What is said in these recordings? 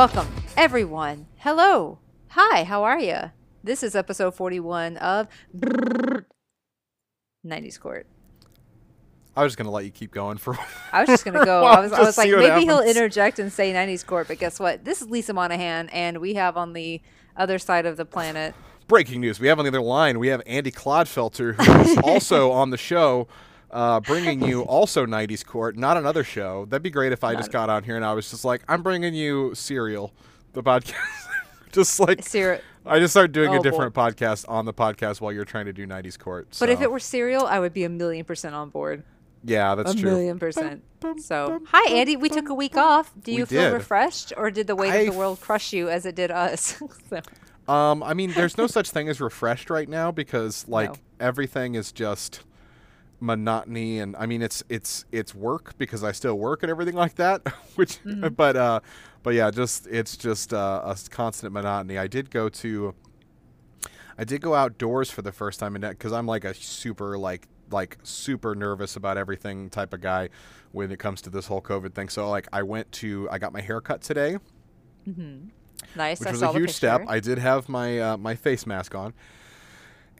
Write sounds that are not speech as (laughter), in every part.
Welcome, everyone. Hello. Hi, how are you? This is episode 41 of 90s Court. I was just gonna let you keep going for. I was just gonna go. I was, I was like, maybe he'll interject and say '90s Court, but guess what? This is Lisa Monahan, and we have on the other side of the planet. Breaking news: We have on the other line. We have Andy Clodfelter, who is (laughs) also on the show, uh, bringing you also '90s Court, not another show. That'd be great if I just got on here and I was just like, I'm bringing you Serial, the podcast. (laughs) just like Ser- I just started doing Oh, a boy. different podcast on the podcast while you're trying to do '90s Court. but if it were Serial, I would be a million percent on board. yeah, that's true. a true. million percent. So, hi Andy. We took a week off. Do We you feel did. refreshed, or did the weight I of the world crush you as it did us? (laughs) So- Um, I mean, there's no such thing as refreshed right now because (laughs) like No. everything is just monotony, and I mean it's it's it's work because I still work and everything like that. (laughs) Which, Mm-hmm. (laughs) but uh, but yeah, just it's just uh, a constant monotony. I did go to, I did go outdoors for the first time in that because I'm like a super like like super nervous about everything type of guy when it comes to this whole COVID thing. So like I went to I got my hair cut today nice. which I was a huge step. I did have my uh, my face mask on,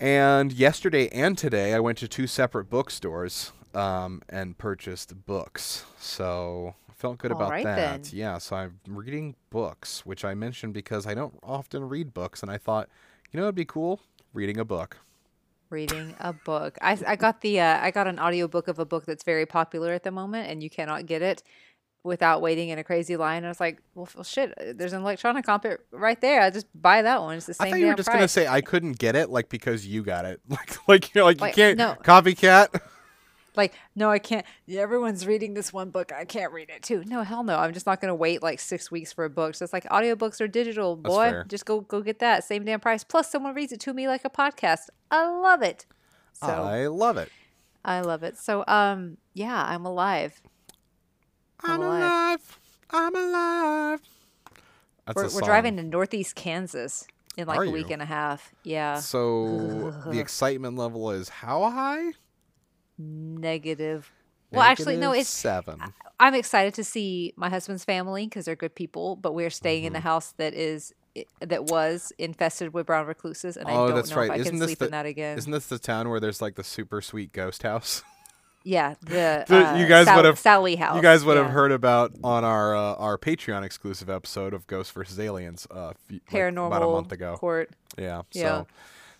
and yesterday and today I went to two separate bookstores um, and purchased books. So I felt good All about right, that. then. Yeah, so I'm reading books, which I mentioned because I don't often read books, and I thought, you know, it'd be cool reading a book. reading a book. I, I got the uh, I got an audiobook of a book that's very popular at the moment, and you cannot get it without waiting in a crazy line. And I was like, well, f- shit, uh, there's an electronic copy right there. I just buy that one. It's the same I thought you were just price. gonna say I couldn't get it, like because you got it, (laughs) like like you're like, Like, you can't no. copycat. (laughs) like, no, I can't. Everyone's reading this one book. I can't read it too. No, hell no. I'm just not gonna wait like six weeks for a book. So it's like audiobooks are digital, boy. Just go go get that same damn price. Plus, someone reads it to me like a podcast. I love it. So I love it. I love it. So um, yeah, I'm alive. I'm I'm alive. alive. I'm alive. That's We're, a we're driving to Northeast Kansas in like Are a week you? and a half. Yeah. So the (laughs) excitement level is how high? Negative. Well, actually, no. It's seven. I'm excited to see my husband's family because they're good people. But we're staying in Mm-hmm. a house that is that was infested with brown recluses, and I oh, don't that's know right. if I Isn't can sleep the in that again. isn't this the town where there's like the super sweet ghost house? (laughs) yeah, the, The- uh, you guys Sal- would have Sallie house. You guys would have heard about on our uh, our Patreon exclusive episode of Ghosts versus Aliens uh, like, paranormal about a month ago. court. Yeah. Yeah. So.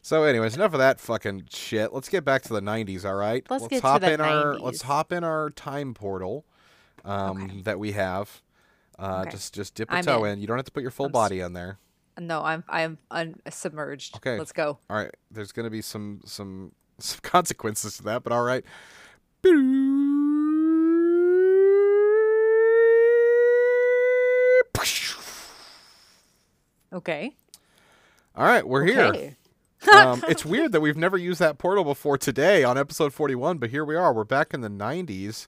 So, anyways, enough of that fucking shit. Let's get back to the '90s. All right. Let's to hop in our let's hop in our time portal um, Okay. that we have. Uh, Okay. Just just dip a I'm toe in. in. You don't have to put your full I'm body in there. No, I'm I'm un- submerged. Okay. let's go. All right, there's gonna be some some (laughs) some consequences to that, but all right. Okay. All right, we're here. (laughs) Um, it's weird that we've never used that portal before today on episode 41, but here we are. We're back in the 90s,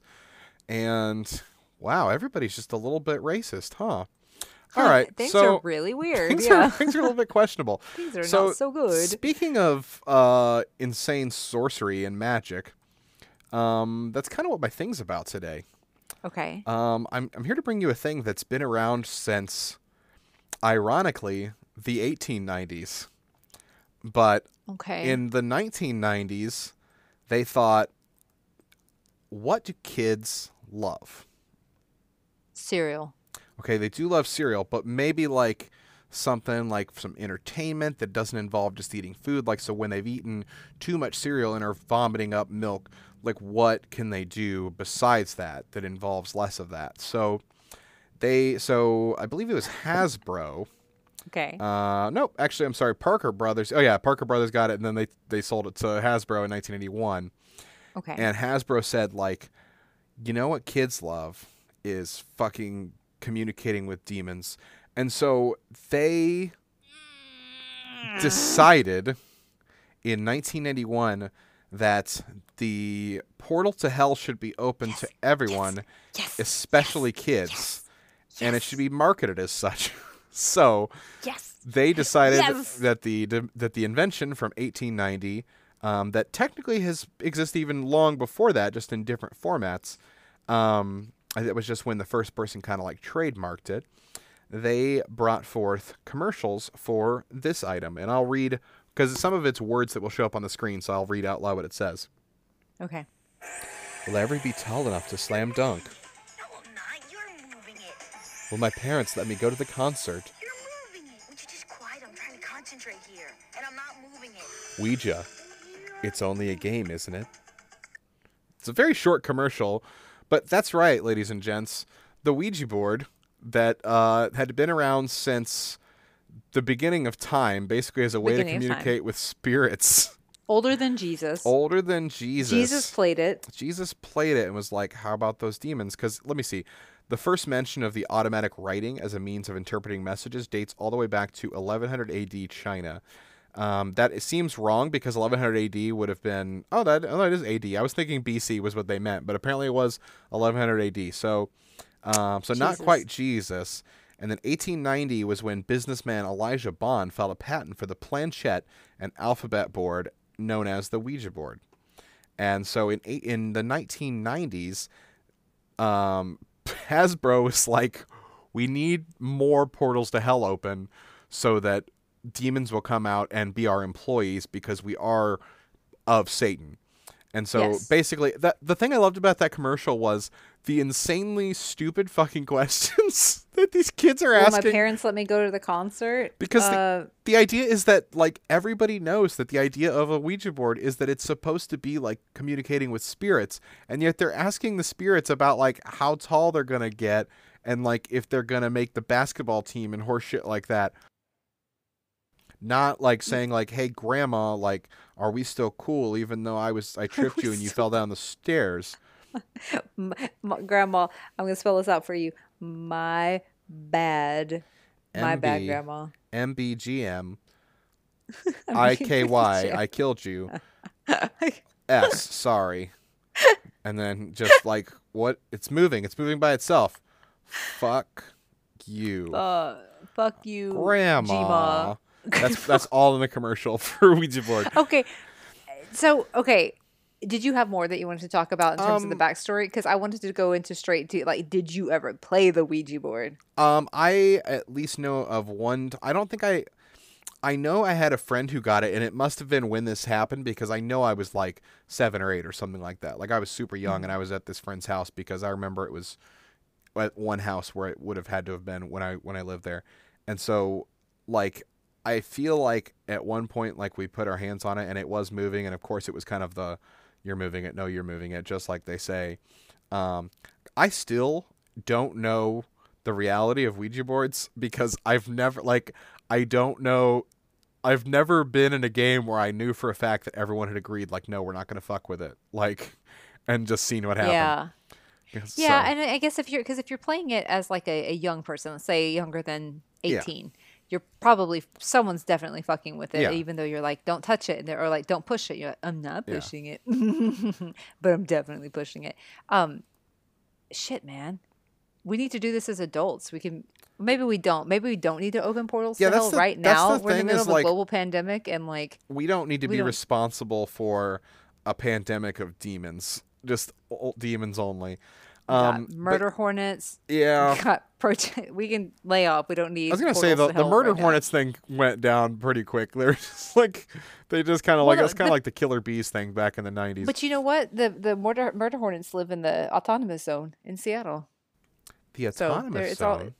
and wow, everybody's just a little bit racist, huh? All right, Things so are really weird. things, yeah. are, (laughs) things are a little bit questionable. Things are so, not so good. Speaking of uh, insane sorcery and magic, um, that's kind of what my thing's about today. Okay. Um, I'm, I'm here to bring you a thing that's been around since, ironically, the 1890s. But Okay. in the 1990s, they thought, what do kids love? Cereal. Okay, they do love cereal, but maybe like something like some entertainment that doesn't involve just eating food. Like, so when they've eaten too much cereal and are vomiting up milk, like what can they do besides that that involves less of that? So they, so I believe it was Hasbro. Okay. Uh, nope, actually, I'm sorry, Parker Brothers. Oh yeah, Parker Brothers got it, and then they they sold it to Hasbro in 1981. okay. And Hasbro said, like, you know what kids love is fucking communicating with demons. And so they decided in 1991 that the portal to hell should be open to everyone, yes. especially kids, and it should be marketed as such. (laughs) so Yes. they decided Yes. that the that the invention from 1890 um, that technically has existed even long before that, just in different formats. Um, it was just when the first person kind of like trademarked it. They brought forth commercials for this item. And I'll read, because some of it's words that will show up on the screen, so I'll read out loud what it says. Okay. Will I ever be tall enough to slam dunk? No, I'm not. You're moving it. Will my parents let me go to the concert? You're moving it. Would you just quiet? I'm trying to concentrate here. And I'm not moving it. Ouija. It's only a game, isn't it? It's a very short commercial, but that's right, ladies and gents. The Ouija board that uh, had been around since the beginning of time, basically as a way to Beginning time. communicate with spirits Older than Jesus. older than Jesus. Jesus played it. Jesus played it and was like, "How about those demons?" Because let me see, the first mention of the automatic writing as a means of interpreting messages dates all the way back to 1100 A.D. China. Um, that it seems wrong because 1100 A.D. would have been oh that oh that is A.D. I was thinking B.C. was what they meant, but apparently it was 1100 A.D. So, um, so not quite Jesus. And then 1890 was when businessman Elijah Bond filed a patent for the planchette and alphabet board known as the Ouija board. And so in in the 1990s, um, (laughs) Hasbro was like, we need more portals to hell open so that demons will come out and be our employees because we are of Satan. And so Yes. basically, that the thing I loved about that commercial was the insanely stupid fucking (laughs) questions that these kids are asking. Will my parents let me go to the concert? Because the- uh, the idea is that like everybody knows that the idea of a Ouija board is that it's supposed to be like communicating with spirits, and yet they're asking the spirits about like how tall they're gonna get and like if they're gonna make the basketball team and horseshit like that. Not like saying like, "Hey, grandma, like, are we still cool?" Even though I was I (laughs) tripped you and you fell down the stairs. (laughs) m- m- grandma, I'm gonna spell this out for you. My bad. My bad, grandma. MBGM. (laughs) IKY. I killed you. S, sorry. And then just like, what? It's moving. It's moving by itself. Fuck you. Uh, fuck you, Grandma. G-Ma. That's that's all in the commercial (laughs) for Ouija board. Okay, so okay, did you have more that you wanted to talk about in terms of the Um, backstory? Because I wanted to go into straight to like, did you ever play the Ouija board? Um, I at least know of one. I don't think I. I know I had a friend who got it, and it must have been when this happened because I know I was like seven or eight or something like that. Like I was super young, and I was at this friend's house because I remember it was at one house where it would have had to have been when I when I lived there, and so like I feel like at one point like we put our hands on it and it was moving, and of course it was kind of the you're moving it, no, you're moving it, just like they say. Um, I still don't know the reality of Ouija boards (laughs) because I've never like I don't know I've never been in a game where I knew for a fact that everyone had agreed like no we're not going to fuck with it (laughs) like and just seen what happened. Yeah, yeah, so- and I guess if you're because if you're playing it as like a, a young person, let's say younger than Yeah. You're probably someone's definitely fucking with it, Yeah. even though you're like, "Don't touch it," and they're- or like, "Don't push it." You're like, "I'm not Yeah. pushing it," (laughs) but I'm definitely pushing it. Um, shit, man, we need to do this as adults. We can maybe we don't. Maybe we don't need to open portals Yeah, to hell the- right now. We're in the middle of a like- global pandemic, and like, we don't need to be don't- responsible for a pandemic of demons. Just demons only. Um, got but- murder hornets. yeah. Prote- (laughs) we can lay off. We don't need. I was gonna say the, the murder right now. hornets thing went down pretty quick. (laughs) They're just like they just kind of Well, like it's kind of like the killer bees thing back in the nineties. But you know what? The the murder murder hornets live in the autonomous zone in Seattle. The So autonomous all- zone.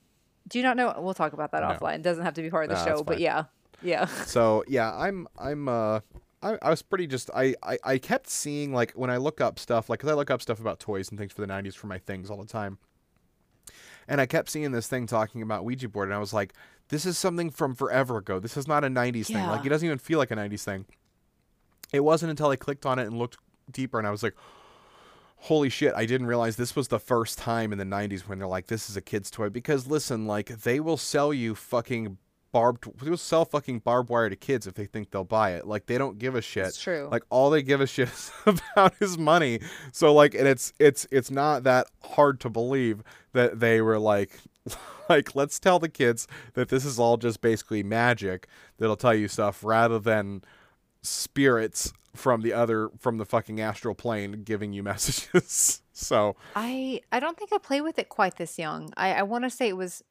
Do you not know? We'll talk about that No. offline. It doesn't have to be part of the No, show, but yeah, yeah. So yeah, I'm I'm uh I, I was pretty just I, I I kept seeing like when I look up stuff like 'cause I look up stuff about toys and things for the 90s for my things all the time. And I kept seeing this thing talking about Ouija board and I was like this is something from forever ago. This is not a 90s thing. Like it doesn't even feel like a 90s thing. It wasn't until I clicked on it and looked deeper and I was like holy shit, I didn't realize this was the first time in the 90s when they're like, this is a kid's toy. Because listen, like, they will sell you fucking barbed, will sell fucking barbed wire to kids if they think they'll buy it. Like, they don't give a shit. It's true. Like, all they give a shit is (laughs) about is money. So, like, and it's, it's, it's not that hard to believe that they were like, (laughs) like, let's tell the kids that this is all just basically magic that'll tell you stuff rather than spirits from the other from the fucking astral plane giving you (laughs) messages. so I I don't think I play with it quite this young. I I want to say it was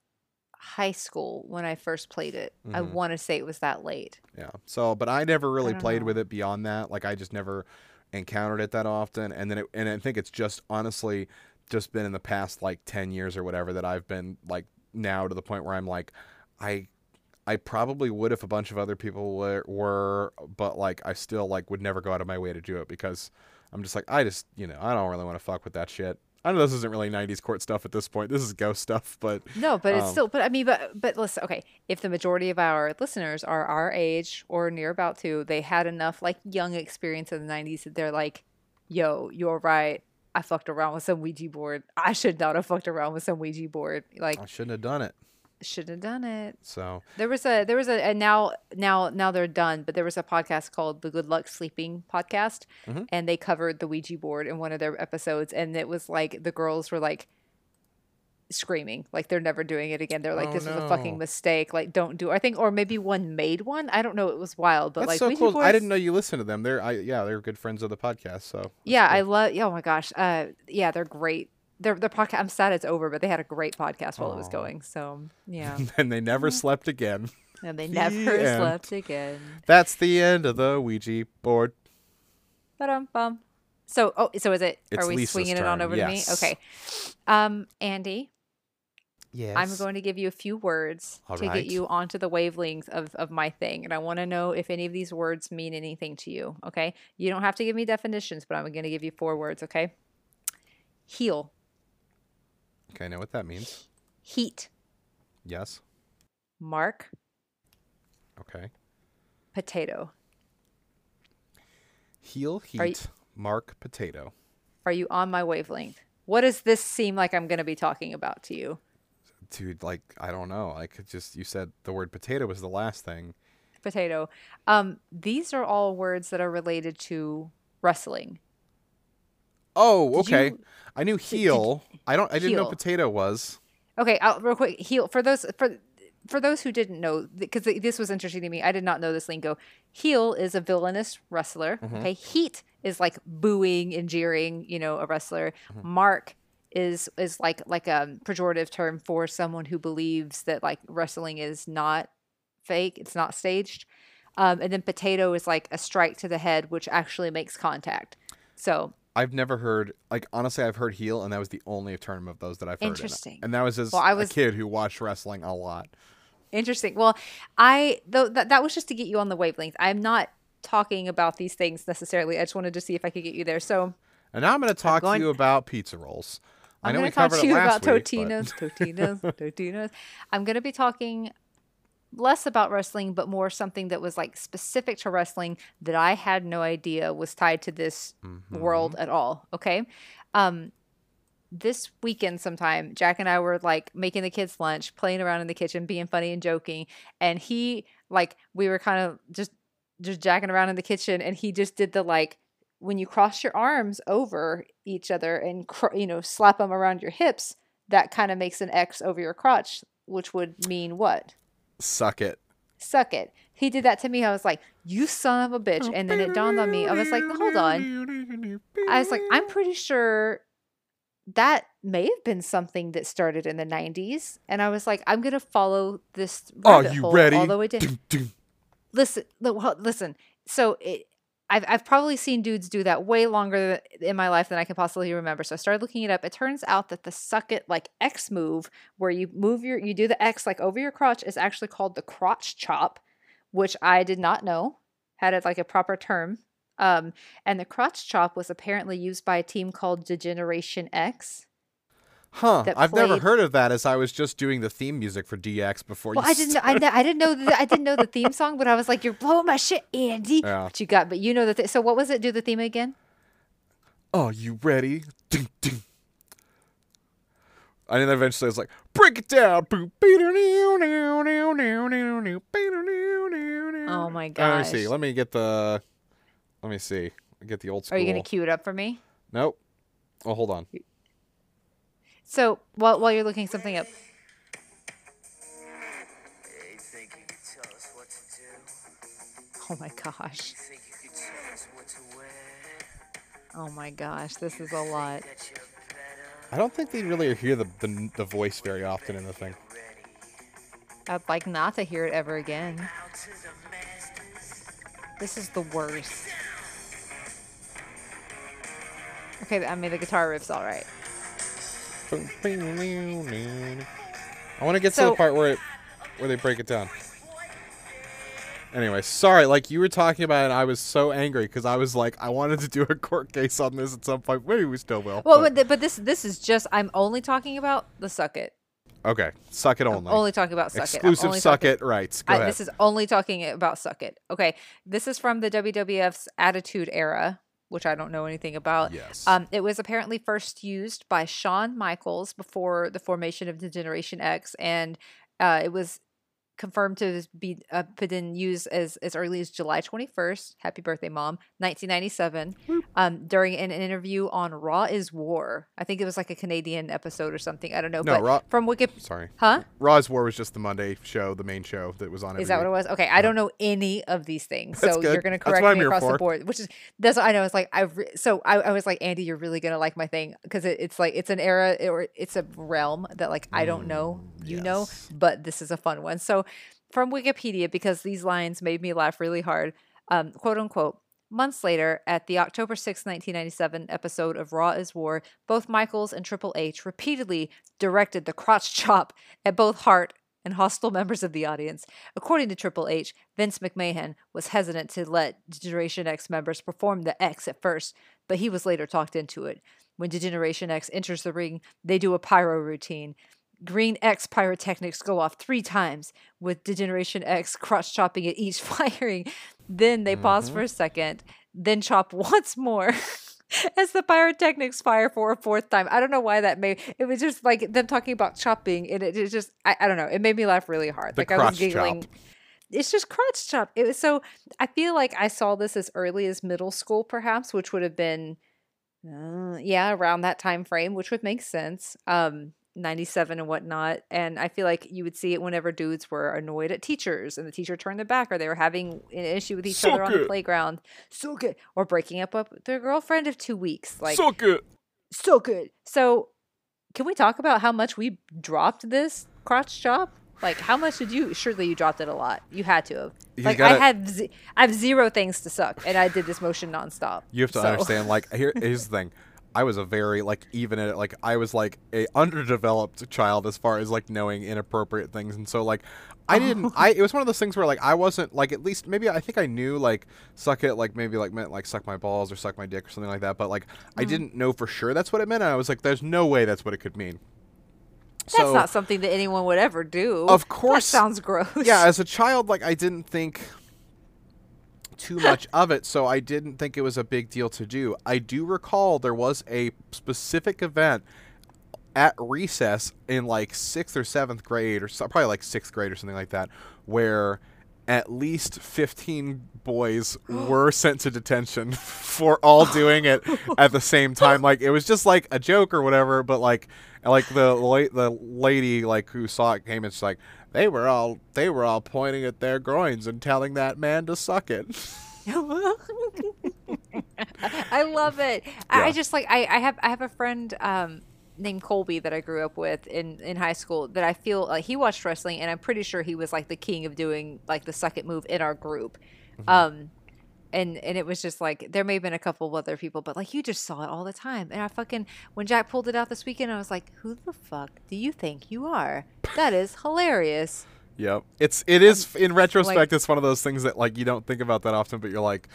high school when I first played it. I mm-hmm. want to say it was that late. Yeah. So, but I never really don't played know. with it beyond that. Like I just never encountered it that often. And then it, and I think it's just honestly just been in the past like 10 years or whatever that I've been like now to the point where I'm like I I probably would if a bunch of other people were, were but like I still like would never go out of my way to do it because I'm just like I just, you know, I don't really want to fuck with that shit. I know this isn't really 90s court stuff at this point. This is ghost stuff, but No, but it's Um, still. But I mean, but but listen. Okay, if the majority of our listeners are our age or near about to, they had enough like young experience in the '90s that they're like, "Yo, you're right. I fucked around with some Ouija board. I should not have fucked around with some Ouija board. Like, I shouldn't have done it. Should have done it." So, There was a there was a and now now now they're done, but there was a podcast called the Good Luck Sleeping podcast, Mhm. and they covered the Ouija board in one of their episodes, and it was like the girls were like screaming like they're never doing it again. They're like, Oh, this was a fucking mistake. Like, don't do. I think, or maybe one made one. I don't know. It was wild, but That's like so Ouija cool. I didn't know you listened to them. They're I yeah, they're good friends of the podcast. So Yeah, I cool. love. Oh my gosh. Uh, yeah, they're great. Their their podcast. I'm sad it's over, but they had a great podcast while it was going. So yeah, (laughs) and they never slept again. (laughs) and they The never end. slept again. That's the end of the Ouija board. Ba-dum-bum. So, oh, so is it? It's are we Lisa's swinging it on over yes. to me? Okay. Um, Andy, Yes. I'm going to give you a few words All to right. get you onto the wavelength of of my thing, and I want to know if any of these words mean anything to you. Okay. You don't have to give me definitions, but I'm going to give you four words. Okay. Heal, Okay, I know what that means. heat, Yes. mark, Okay. potato. Heel, Are you- heat, mark, potato. Are you on my wavelength? What does this seem like I'm going to be talking about to you? Dude, like I don't know. I could just you said the word potato was the last thing. Potato. Um, these are all words that are related to wrestling. Oh, okay. you- I knew heel. I don't I didn't know potato was. Okay, I'll, real quick. Heel for those for for those who didn't know because this was interesting to me. I did not know this lingo. Heel is a villainous wrestler. Okay, heat is like booing and jeering. You know, a wrestler. Mark is is like like a pejorative term for someone who believes that like wrestling is not fake. It's not staged. Um, and then potato is like a strike to the head, which actually makes contact. So I've never heard like honestly I've heard heel and that was the only term of those that I've heard. And- Interesting. And, that was as Well, I was- a kid who watched wrestling a lot. Interesting. Well, I though that, that was just to get you on the wavelength. I'm not talking about these things necessarily. I just wanted to see if I could get you there. So And now I'm going to talk going- to you about pizza rolls. I I'm know going we to talk covered to you about week, Totinos, Totinos, (laughs) Totinos. I'm going to be talking less about wrestling, but more something that was like specific to wrestling that I had no idea was tied to this Mm-hmm. world at all. Okay. Um, this weekend sometime jack and i were like making the kids lunch playing around in the kitchen being funny and joking and he like we were kind of just just jacking around in the kitchen and he just did the like when you cross your arms over each other and cr- you know slap them around your hips that kind of makes an x over your crotch which would mean what Suck it. suck it he did that to me i was like you son of a bitch and then it dawned on me i was like hold on I was like, I'm pretty sure that may have been something that started in the 90s. And I was like, I'm going to follow this Are you hole ready? all the way dun. Listen, listen. So it, I've, I've probably seen dudes do that way longer in my life than I can possibly remember. So I started looking it up. It turns out that the suck it like X move, where you move your, you do the X like over your crotch, is actually called the crotch chop, which I did not know had it like a proper term. Um, and the crotch chop was apparently used by a team called Degeneration X. Huh. I've never heard of that as I was just doing the theme music for DX before Well, you I didn't know. I, kn- I didn't know. The, I didn't know the theme song, but I was like, "You're blowing my shit, Andy." Yeah. But you got, but you know that. Th- so what was it? Do the theme again? Are you ready? Ding, ding. And then eventually it's like, break it down. Oh my Uh, Let me see. Let me get the. Let me see. Get the old school. Are you gonna cue it up for me? Nope. Oh, hold on. So while while you're looking something up, You think you could tell us what to do? oh my gosh, You think you could tell us what to wear? oh my gosh, this is a lot. That you're better I don't think they really hear the, the the voice very often in the thing. I'd like not to hear it ever again. This is the worst. Okay, I mean the guitar riff's all right. I want to get to the part where it, where they break it down. Anyway, sorry. Like you were talking about, it, I was so angry because I was like, I wanted to do a court case on this at some point. Maybe we still will. Well, but- but, th- but this this is just I'm only talking about the suck it. okay, suck it I'm only. only talking about suck it. Exclusive only suck it rights. Go I, ahead. this is only talking about suck it. Okay, this is from the WWF's Attitude Era, which I don't know anything about. yes. Um, it was apparently first used by Shawn Michaels before the formation of the Generation X, and uh, it was confirmed to be uh, put in use as as early as July 21st. Happy birthday, mom! 1997. Um, during an interview on Raw is War. I think it was like a Canadian episode or something. I don't know. No, but Raw- from Wiki, Sorry. huh? Raw is War was just the Monday show, the main show that was on. Is that what it was? Okay, I don't know any of these things, (laughs) so you're gonna correct me across the board, which is that's what I know. It's like I re- so I, I was like Andy, you're really gonna like my thing because it, it's like it's an era or it's a realm that like I don't know, you know, Mm, but this is a fun one. So from Wikipedia, because these lines made me laugh really hard, um, quote unquote. Months later, at the October 6, 1997 episode of Raw is War, both Michaels and Triple H repeatedly directed the crotch (laughs) chop at both Hart and hostile members of the audience. According to Triple H, Vince McMahon was hesitant to let Generation X members perform the X at first, but he was later talked into it. When Generation X enters the ring, they do a pyro routine. Green X pyrotechnics go off three times, with Degeneration X crotch chopping at each (laughs) firing. Then they pause for a second, then chop (laughs) once more. As the pyrotechnics fire for a fourth time. I don't know why that made it was just like them talking about chopping, and it, it just I, I don't know. It made me laugh really hard. The like I was crotch chop. giggling. It's just crotch chop. It was so I feel like I saw this as early as middle school, perhaps, which would have been uh, yeah, around that time frame, which would make sense. Um, 97 and whatnot. And I feel like you would see it whenever dudes were annoyed at teachers and the teacher turned their back or they were having an issue with each other on Suck the playground. So good. Or breaking up with their girlfriend of two weeks. Like, so good. so good. So, can we talk about how much we dropped this crotch chop? Like, how much did you? Surely you dropped it a lot. You had to have. You Like, gotta- I had, ze- I have zero things to suck, and I did this motion nonstop. You have to So- understand. Like (laughs) here's the thing. I was a very like even at like I was like a underdeveloped child as far as like knowing inappropriate things, and so like I didn't. I it was one of those things where like I wasn't like at least maybe I think I knew like suck it like maybe like meant like suck my balls or suck my dick or something like that, but like Mm-hmm. I didn't know for sure that's what it meant. And I was like, there's no way that's what it could mean. That's so, not something that anyone would ever do. Of course, that sounds gross. yeah, as a child, like I didn't think too much of it, so I didn't think it was a big deal to do. I do recall there was a specific event at recess in like sixth or seventh grade, or so, probably like sixth grade or something like that, where at least 15 boys (gasps) were sent to detention (laughs) for all doing it at the same time (laughs) like it was just like a joke or whatever but like like the la- the lady like who saw it came and she's like they were all they were all pointing at their groins and telling that man to suck it (laughs) I love it. I I just like I, I have I have a friend um named Colby that I grew up with in in high school that I feel like he watched wrestling and I'm pretty sure he was like the king of doing like the suck it move in our group. Mm-hmm. Um and and it was just like there may have been a couple of other people, but like you just saw it all the time. And I fucking when Jack pulled it out this weekend, I was like, "Who the fuck do you think you are? That is hilarious." Yep. It's it is um, in retrospect like- it's one of those things that like you don't think about that often but you're like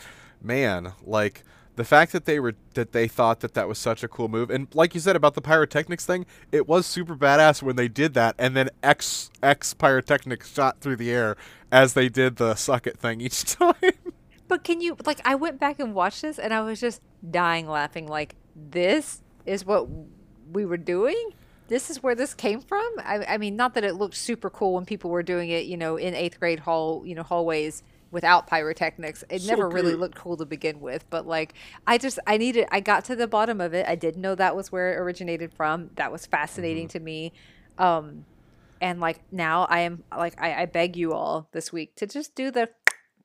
man like the fact that they were that they thought that that was such a cool move and like you said about the pyrotechnics thing it was super badass when they did that and then X X pyrotechnics shot through the air as they did the suck it thing each (laughs) time. But can you like I went back and watched this and I was just dying laughing like this is what we were doing? This is where this came from? I, I mean not that it looked super cool when people were doing it, you know, in 8th grade hall, you know, hallways without pyrotechnics. It never really looked cool to begin with, but like I just I needed I got to the bottom of it. I didn't know that was where it originated from. That was fascinating to me. Um and like now I am like I, I beg you all this week to just do the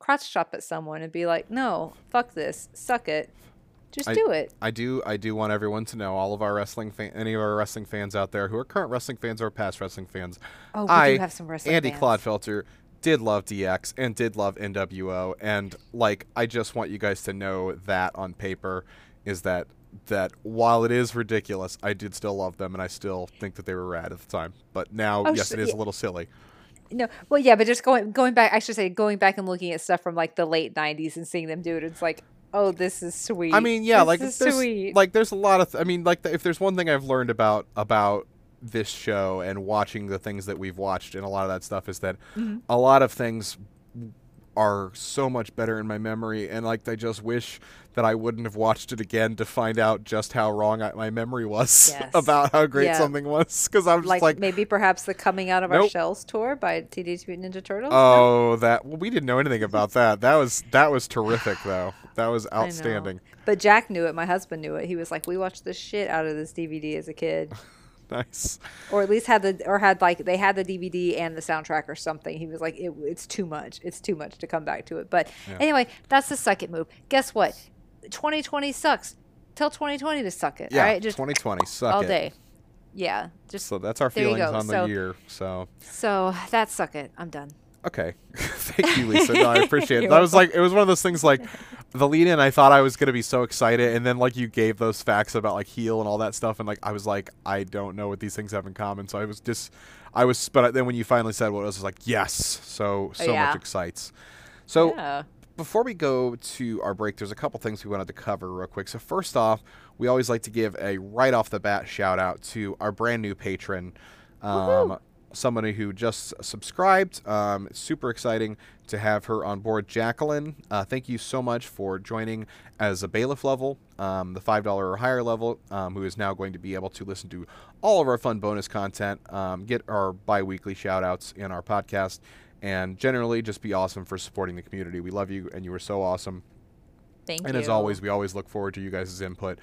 crotch chop at someone and be like, no, fuck this, suck it. Just I- do it. I do I do want everyone to know all of our wrestling fan, any of our wrestling fans out there who are current wrestling fans or past wrestling fans. Oh, we I, do have some wrestling Andy fans. Clodfelter did love DX and did love NWO and like I just want you guys to know that on paper is that that while it is ridiculous, I did still love them and I still think that they were rad at the time. But now, Oh, yes, so- it is yeah. a little silly. No, well, yeah, but just going going back, I should say, going back and looking at stuff from like the late '90s and seeing them do it, it's like, oh, this is sweet. I mean, yeah, This like is there's sweet. like there's a lot of th- I mean, like th- if there's one thing I've learned about about this show and watching the things that we've watched and a lot of that stuff is that Mm-hmm. a lot of things are so much better in my memory and like I just wish that I wouldn't have watched it again to find out just how wrong I, my memory was (laughs) Yes. about how great Yeah. something was because I'm just like, like, maybe perhaps the coming out of our shells tour by Teenage Mutant Ninja Turtles. No? oh that well, we didn't know anything about (laughs) that that was that was terrific though that was outstanding But Jack knew it. My husband knew it. He was like, "We watched the shit out of this DVD as a kid, (laughs) nice or at least had the or had like they had the DVD and the soundtrack or something." He was like, it, "It's too much. It's too much to come back to it." But anyway, that's the second move. Guess what? 2020 sucks. Tell 2020 to suck it. yeah all right, just 2020 suck all it. day. Yeah, just So that's our feelings on the So- year. So so that's suck it. I'm done. Okay, (laughs) thank you, Lisa. No, I appreciate it. (laughs) That was like it was one of those things like the lead in. I thought I was gonna be so excited, and then like you gave those facts about like heel and all that stuff, and like I was like I don't know what these things have in common. So I was just I was, but then when you finally said what it was, I was like yes. So so Yeah. much excites. So yeah. before we go to our break, there's a couple things we wanted to cover real quick. So first off, we always like to give a right off the bat shout out to our brand new patron, um, somebody who just subscribed. Um, super exciting to have her on board, Jacqueline. Uh, thank you so much for joining as a bailiff level, um, the five dollar or higher level, um, who is now going to be able to listen to all of our fun bonus content, um, get our bi-weekly shout outs in our podcast and generally just be awesome for supporting the community. We love you, and you are so awesome. Thank you. and you. as always, we always look forward to you guys' input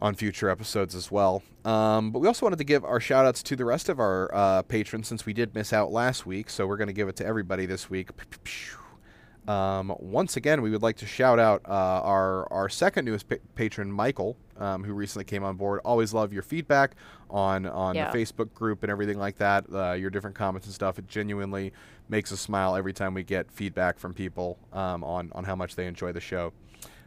on future episodes as well. Um, but we also wanted to give our shout outs to the rest of our uh, patrons since we did miss out last week. So we're going to give it to everybody this week. Um, once again, we would like to shout out uh, our our second newest pa- patron, Michael, um, who recently came on board. Always love your feedback on on Yeah. the Facebook group and everything like that. Uh, your different comments and stuff. It genuinely makes us smile every time we get feedback from people um, on on how much they enjoy the show.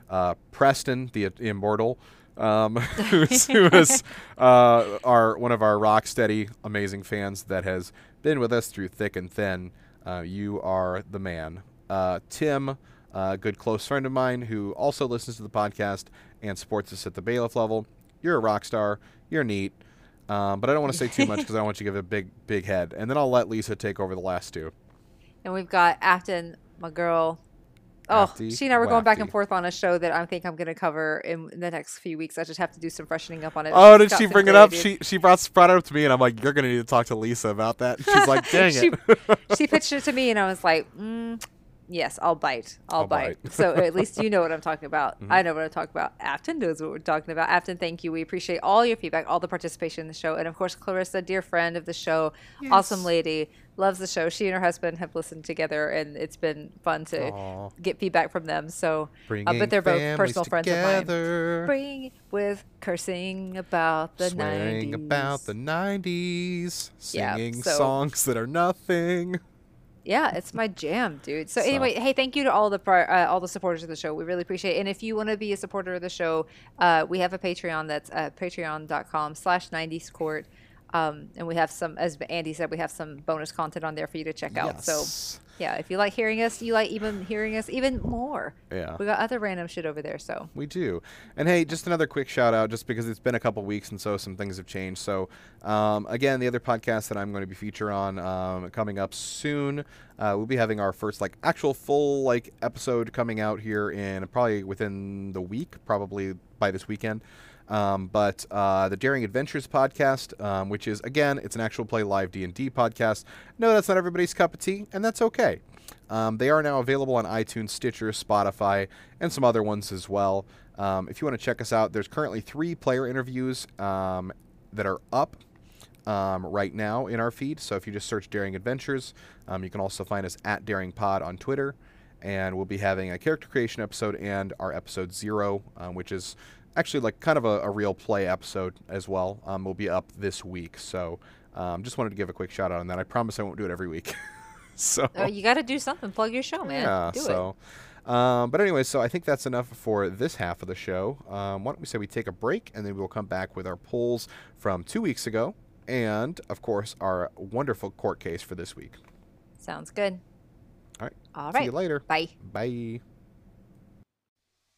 Uh, Preston, the immortal, um, (laughs) who's, who is uh, our one of our rock steady, amazing fans that has been with us through thick and thin. Uh, you are the man. Uh, Tim, a good close friend of mine who also listens to the podcast and supports us at the bailiff level. You're a rock star. You're neat. Um, but I don't want to say too much (laughs) because I don't want you to give it a big, big head. And then I'll let Lisa take over the last two. And we've got Afton, my girl. Oh, she and I were going back and forth on a show that I think I'm going to cover in, the next few weeks. I just have to do some freshening up on it. Oh, did she bring it up? She she brought brought it up to me, and I'm like, you're gonna need to talk to Lisa about that. She's like, (laughs) dang she, it. (laughs) she pitched it to me, and I was like, mm, "Yes, I'll bite. I'll, I'll bite." bite. so at (laughs) least you know what I'm talking about. Mm-hmm. I know what I'm talking about. Afton knows what we're talking about. Afton, thank you. We appreciate all your feedback, all the participation in the show, and of course, Clarissa, dear friend of the show, awesome lady, loves the show. She and her husband have listened together, and it's been fun to Aw. get feedback from them. So, uh, but they're both families personal friends of mine. together, Bring with cursing about the swearing 90s. about the '90s, Yeah, singing so- songs that are nothing. Yeah, it's my jam, dude. So, So- anyway, hey, thank you to all the uh, all the supporters of the show. We really appreciate it. And if you want to be a supporter of the show, uh, we have a Patreon that's uh, patreon.com slash 90s court. Um, and we have some, as Andy said, we have some bonus content on there for you to check out. Yes. So, yeah, if you like hearing us, you like even hearing us even more. Yeah. We got other random shit over there. So, We do. And hey, just another quick shout out, just because it's been a couple weeks and so some things have changed. So, um, again, the other podcast that I'm going to be featured on um, coming up soon, uh, we'll be having our first like actual full like episode coming out here in probably within the week, probably by this weekend. Um, but uh, the Daring Adventures podcast, um, which is again, it's an actual play live D and D podcast. No, that's not everybody's cup of tea, and that's okay. Um, they are now available on iTunes, Stitcher, Spotify, and some other ones as well. Um, if you want to check us out, there's currently three player interviews um, that are up um, right now in our feed. So if you just search Daring Adventures, um, you can also find us at Daring Pod on Twitter. and we'll be having a character creation episode and our episode zero, um, which is actually like kind of a, a real play episode as well. Um, will be up this week, so um, just wanted to give a quick shout out on that. I promise I won't do it every week. (laughs) so Uh, you got to do something. Plug your show, man. yeah, do it. so. Um, but anyway, so I think that's enough for this half of the show. Um, why don't we say we take a break and then we'll come back with our polls from two weeks ago and, of course, our wonderful court case for this week. Sounds good. All right. All See you later. Bye. Bye.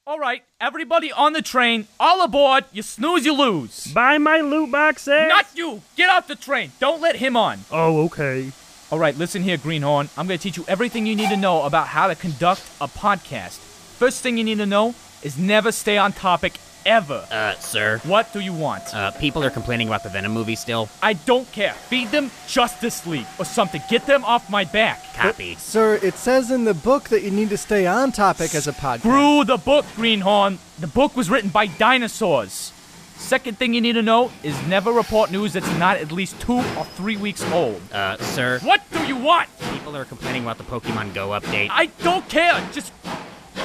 All right, everybody on the train, all aboard. You snooze, you lose. Buy my loot boxes. Eh? Not you. Get off the train. Don't let him on. Oh, okay. All right, listen here, Greenhorn. I'm going to teach you everything you need to know about how to conduct a podcast. First thing you need to know is never stay on topic ever. Uh, sir. What do you want? Uh, people are complaining about the Venom movie still. I don't care. Feed them Justice League or something. Get them off my back. Copy. Sir, it says in the book that you need to stay on topic as a podcast. Screw the book, Greenhorn. The book was written by dinosaurs. Second thing you need to know is never report news that's not at least two or three weeks old. Uh, sir. What do you want? People are complaining about the Pokemon Go update. I don't care. Just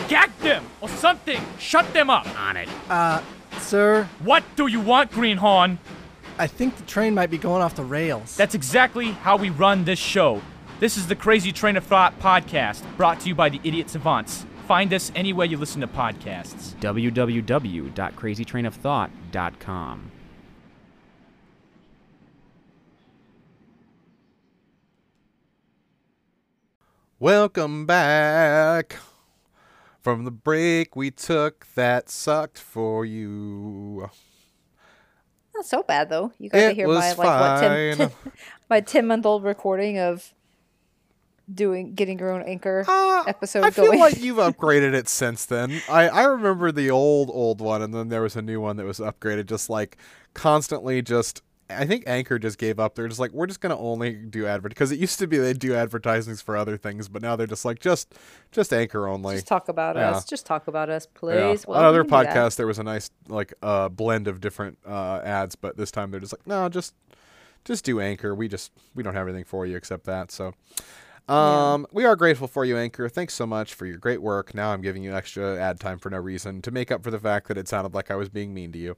gag them or something. Shut them up. On it. Uh, sir, What do you want, Greenhorn? I think the train might be going off the rails. That's exactly how we run this show. This is the Crazy Train of Thought podcast, brought to you by the Idiot Savants. Find us anywhere you listen to podcasts. www.crazytrainofthought.com. Welcome back from the break we took that sucked for you. Not so bad though. You got to hear my like what ten, (laughs) my ten month old recording of doing getting your own anchor Uh, episode I feel going. like you've (laughs) upgraded it since then. I, I remember the old old one, and then there was a new one that was upgraded, just like constantly. Just I think Anchor just gave up. They're just like we're just gonna only do advert because it used to be they do advertisements for other things, but now they're just like just just Anchor only. Just talk about Yeah. us. Just talk about us, Yeah. please. Well, On we other can do that. podcasts, there was a nice like uh, blend of different uh, ads, but this time they're just like, no, just just do Anchor. We just we don't have anything for you except that. So, um, we are grateful for you, Anchor. Thanks so much for your great work. Now I'm giving you extra ad time for no reason to make up for the fact that it sounded like I was being mean to you.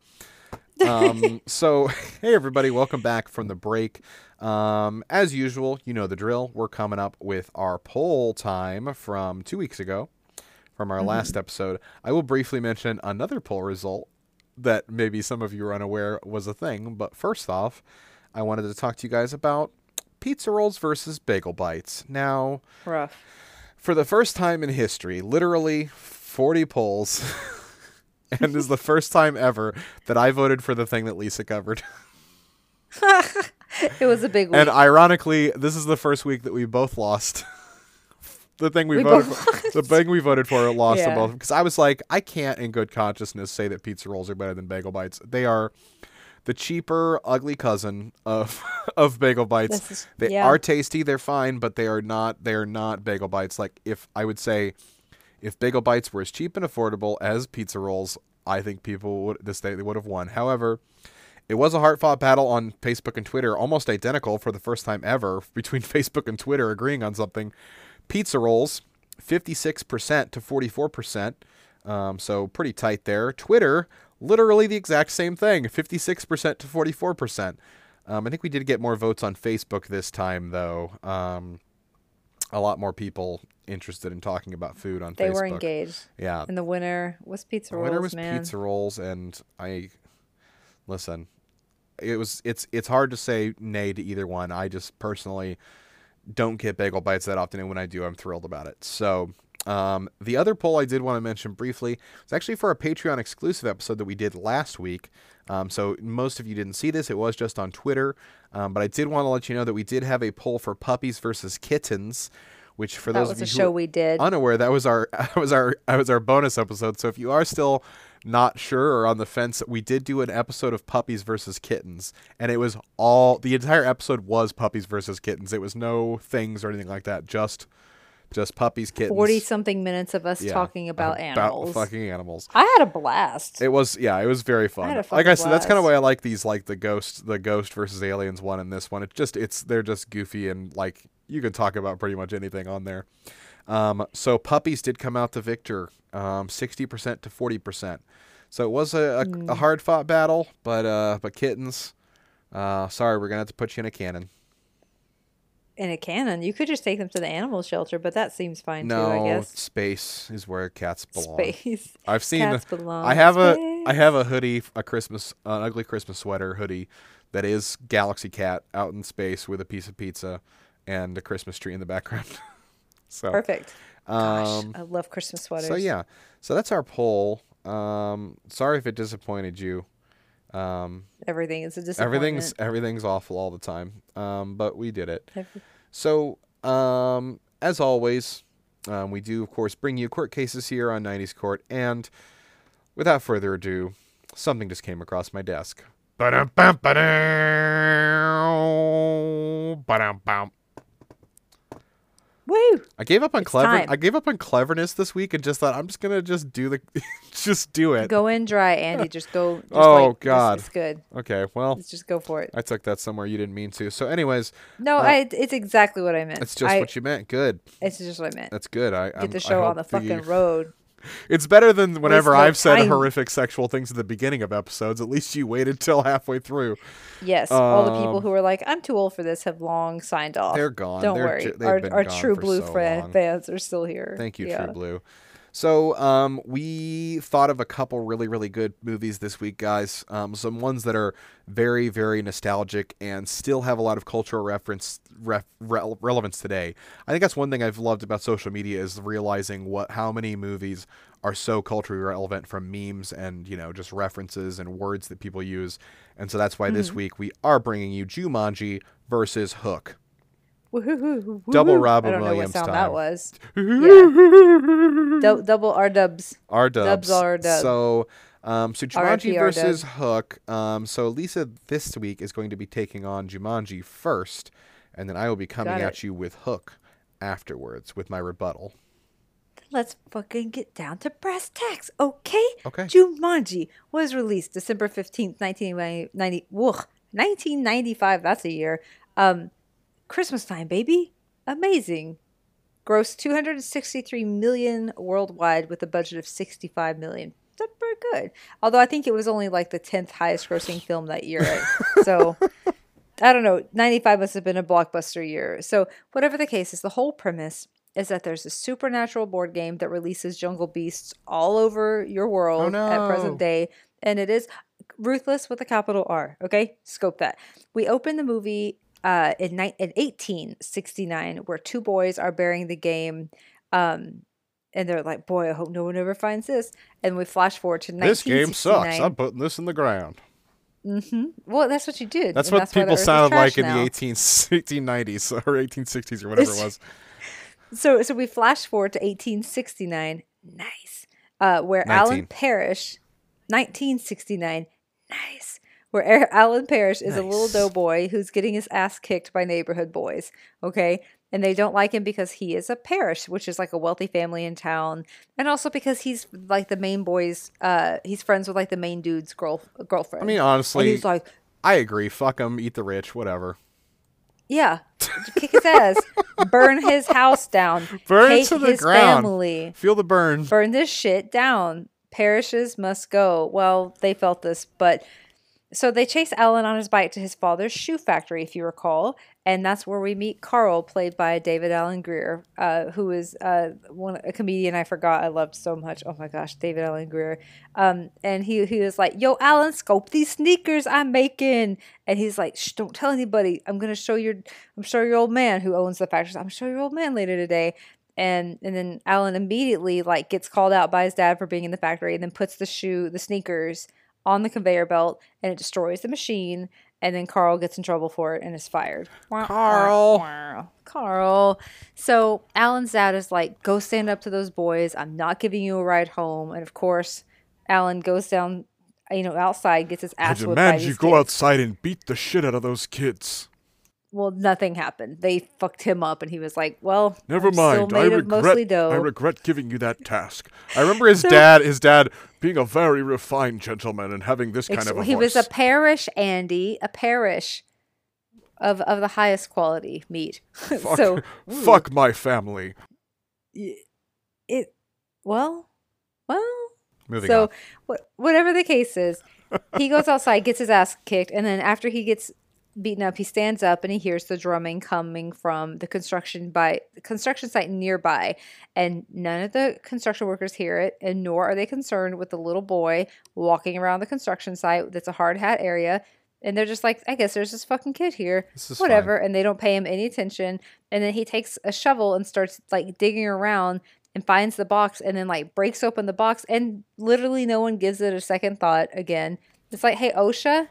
Um, (laughs) so, (laughs) hey everybody, welcome back from the break. Um, as usual, you know the drill. We're coming up with our poll time from two weeks ago from our last episode. I will briefly mention another poll result that maybe some of you are unaware was a thing. But first off, I wanted to talk to you guys about pizza rolls versus bagel bites. Now, Rough. for the first time in history, literally 40 polls. (laughs) (laughs) and is the first time ever that I voted for the thing that Lisa covered. (laughs) (laughs) It was a big week. And ironically, this is the first week that we both lost. the thing we, We voted for, the thing we voted for lost to Yeah. both because I was like, I can't in good consciousness say that pizza rolls are better than bagel bites. They are the cheaper, ugly cousin of of bagel bites. Is- they yeah. are tasty, they're fine, but they are not they are not bagel bites. Like if I would say if bagel bites were as cheap and affordable as pizza rolls, I think people would this day they would have won. However, it was a hard fought battle on Facebook and Twitter, almost identical for the first time ever (laughs) between Facebook and Twitter agreeing on something. Pizza rolls, 56% to 44%. Um, so pretty tight there. Twitter, literally the exact same thing 56% to 44%. Um, I think we did get more votes on Facebook this time, though. Um, a lot more people interested in talking about food on they Facebook. were engaged. Yeah. And the winner was pizza The rolls, winner was man. pizza rolls, and I listen. It was it's it's hard to say nay to either one. I just personally don't get bagel bites that often, and when I do, I'm thrilled about it. So. Um, the other poll I did want to mention briefly was actually for a Patreon exclusive episode that we did last week. Um, so most of you didn't see this; it was just on Twitter. Um, but I did want to let you know that we did have a poll for puppies versus kittens, which for That those was of a you who show we did. unaware that was our (laughs) that was our that was our bonus episode so if you are still not sure or on the fence we did do an episode of puppies versus kittens and it was all the entire episode was puppies versus kittens it was no things or anything like that just just puppies kittens 40 something minutes of us Yeah, talking about, animals. fucking animals I had a blast. it was yeah, it was very fun. had a like I fucking said, that's kind of why I like these like the ghost the ghost versus aliens one and this one. It just it's they're just goofy and like you can talk about pretty much anything on there. Um, so puppies did come out the victor, um, 60% to 40%. So it was a, a, a Hmm. hard fought battle, but uh, but kittens, uh, sorry, we're gonna have to put you in a cannon. In a cannon, you could just take them to the animal shelter, but that seems fine too. I No, guess space is where cats belong. space. (laughs) I've seen. Cats belong I have a. I have a hoodie, a Christmas, an ugly Christmas sweater hoodie, that is Galaxy Cat out in space with a piece of pizza and a Christmas tree in the background. (laughs) so Perfect. Gosh, Um, I love Christmas sweaters. So yeah, so that's our poll. Um, sorry if it disappointed you. Um, everything is a disappointment. everything's everything's awful all the time. Um, but we did it. Every- So, um, as always, um, we do, of course, bring you court cases here on 90s Court. And without further ado, something just came across my desk. Ba-dum-bum, ba-dum, ba-dum-bum. Woo! I gave up on It's clever. time. I gave up on cleverness this week and just thought I'm just gonna just do the, (laughs) just do it. Go in dry, Andy. (laughs) Just go. Just Oh, like, God. it's good. Okay, well, Let's just go for it. I took that somewhere you didn't mean to. So, anyways, No, uh, I. It's exactly what I meant. it's just I, what you meant. Good. It's just what I meant. That's good. I I'm, Get the show on the hope that you- fucking road. It's better than whenever I've said horrific sexual things at the beginning of episodes. At least you waited till halfway through. Yes, all the people Um, who are like, "I'm too old for this," have long signed off. They're gone. Don't They're worry, ju- our our True Blue so fa- fans are still here. Thank you, yeah. True Blue. So, um, we thought of a couple really, really good movies this week, guys. Um, some ones that are very, very nostalgic and still have a lot of cultural reference ref, rel- relevance today. I think that's one thing I've loved about social media is realizing what how many movies are so culturally relevant from memes and you know just references and words that people use. And so that's why this Mm-hmm. week we are bringing you Jumanji versus Hook. Double. Robin I don't Williams know what sound time. that was. (laughs) Yeah. Dou- double R dubs. R dubs. Dubs are dubs. So, um, so Jumanji versus Hook. Um, so Lisa this week is going to be taking on Jumanji first, and then I will be coming at you with Hook afterwards with my rebuttal. Let's fucking get down to brass tacks, okay? Okay. Jumanji was released December 15th, 1990, whoa, 1995. That's a year. Um, Christmas time, baby. Amazing. Grossed 263 million worldwide with a budget of 65 million. That's pretty good. Although I think it was only like the 10th highest grossing film that year. right? (laughs) so I don't know. 95 must have been a blockbuster year. So, whatever the case is, the whole premise is that there's a supernatural board game that releases jungle beasts all over your world oh, at no. present day. And it is ruthless with a capital R. Okay? Scope that. We open the movie uh, in, ni- in 1869, where two boys are burying the game. Um, and they're like, boy, I hope no one ever finds this. And we flash forward to 1969. putting this in the ground. Hmm. Well, that's what you did. That's what the people sounded like in now. the 18, 1890s (laughs) or 1860s or whatever it was. (laughs) So so we flash forward to 1869. Nice. Uh, where 19. Alan Parrish, 1969. Nice. Where Alan Parrish is a little Nice. doughboy who's getting his ass kicked by neighborhood boys. Okay. And they don't like him because he is a Parrish, which is like a wealthy family in town. And also because he's like the main boy's, uh, he's friends with like the main dude's girl, girlfriend. I mean, and honestly, he's like, I agree. Fuck them, eat the rich, whatever. yeah, kick his ass, (laughs) burn his house down, Burn it hate to the his ground. family. Feel the burn. burn this shit down. Parrishes must go. Well, they felt this, but so they chase Alan on his bike to his father's shoe factory, if you recall, and that's where we meet Carl, played by David Alan Grier, uh, who is uh, one a comedian I forgot I loved so much. Oh my gosh, David Alan Grier. Um, and he he was like, "Yo, Alan, scope these sneakers I'm making," and he's like, "Shh, don't tell anybody. I'm gonna show your I'm show your old man who owns the factory. I'm show your old man later today." and and then Alan immediately like gets called out by his dad for being in the factory and then puts the shoe the sneakers on the conveyor belt and it destroys the machine and then Carl gets in trouble for it and is fired. Carl. Carl. So Alan's dad is like, go stand up to those boys. I'm not giving you a ride home. And of course, Alan goes down, you know, outside, gets his ass whipped by these kids. outside and beat the shit out of those kids. Well, nothing happened. They fucked him up, and he was like, "Well, Never I'm mind. I regret. dough." I regret giving you that task. I remember his (laughs) dad. His dad being a very refined gentleman and having this kind of a he voice. was a Parrish Andy, a Parrish of of the highest quality meat. (laughs) fuck, so (laughs) fuck my family. it well, well. Moving so on. what, whatever the case is, he goes outside, gets his ass kicked, and then after he gets beaten up, he stands up and he hears the drumming coming from the construction by construction site nearby, and none of the construction workers hear it, and nor are they concerned with the little boy walking around the construction site that's a hard hat area. And they're just like, I guess there's this fucking kid here, whatever. And they don't pay him any attention. And then he takes a shovel and starts like digging around and finds the box and then like breaks open the box and literally no one gives it a second thought again. It's like, hey, OSHA,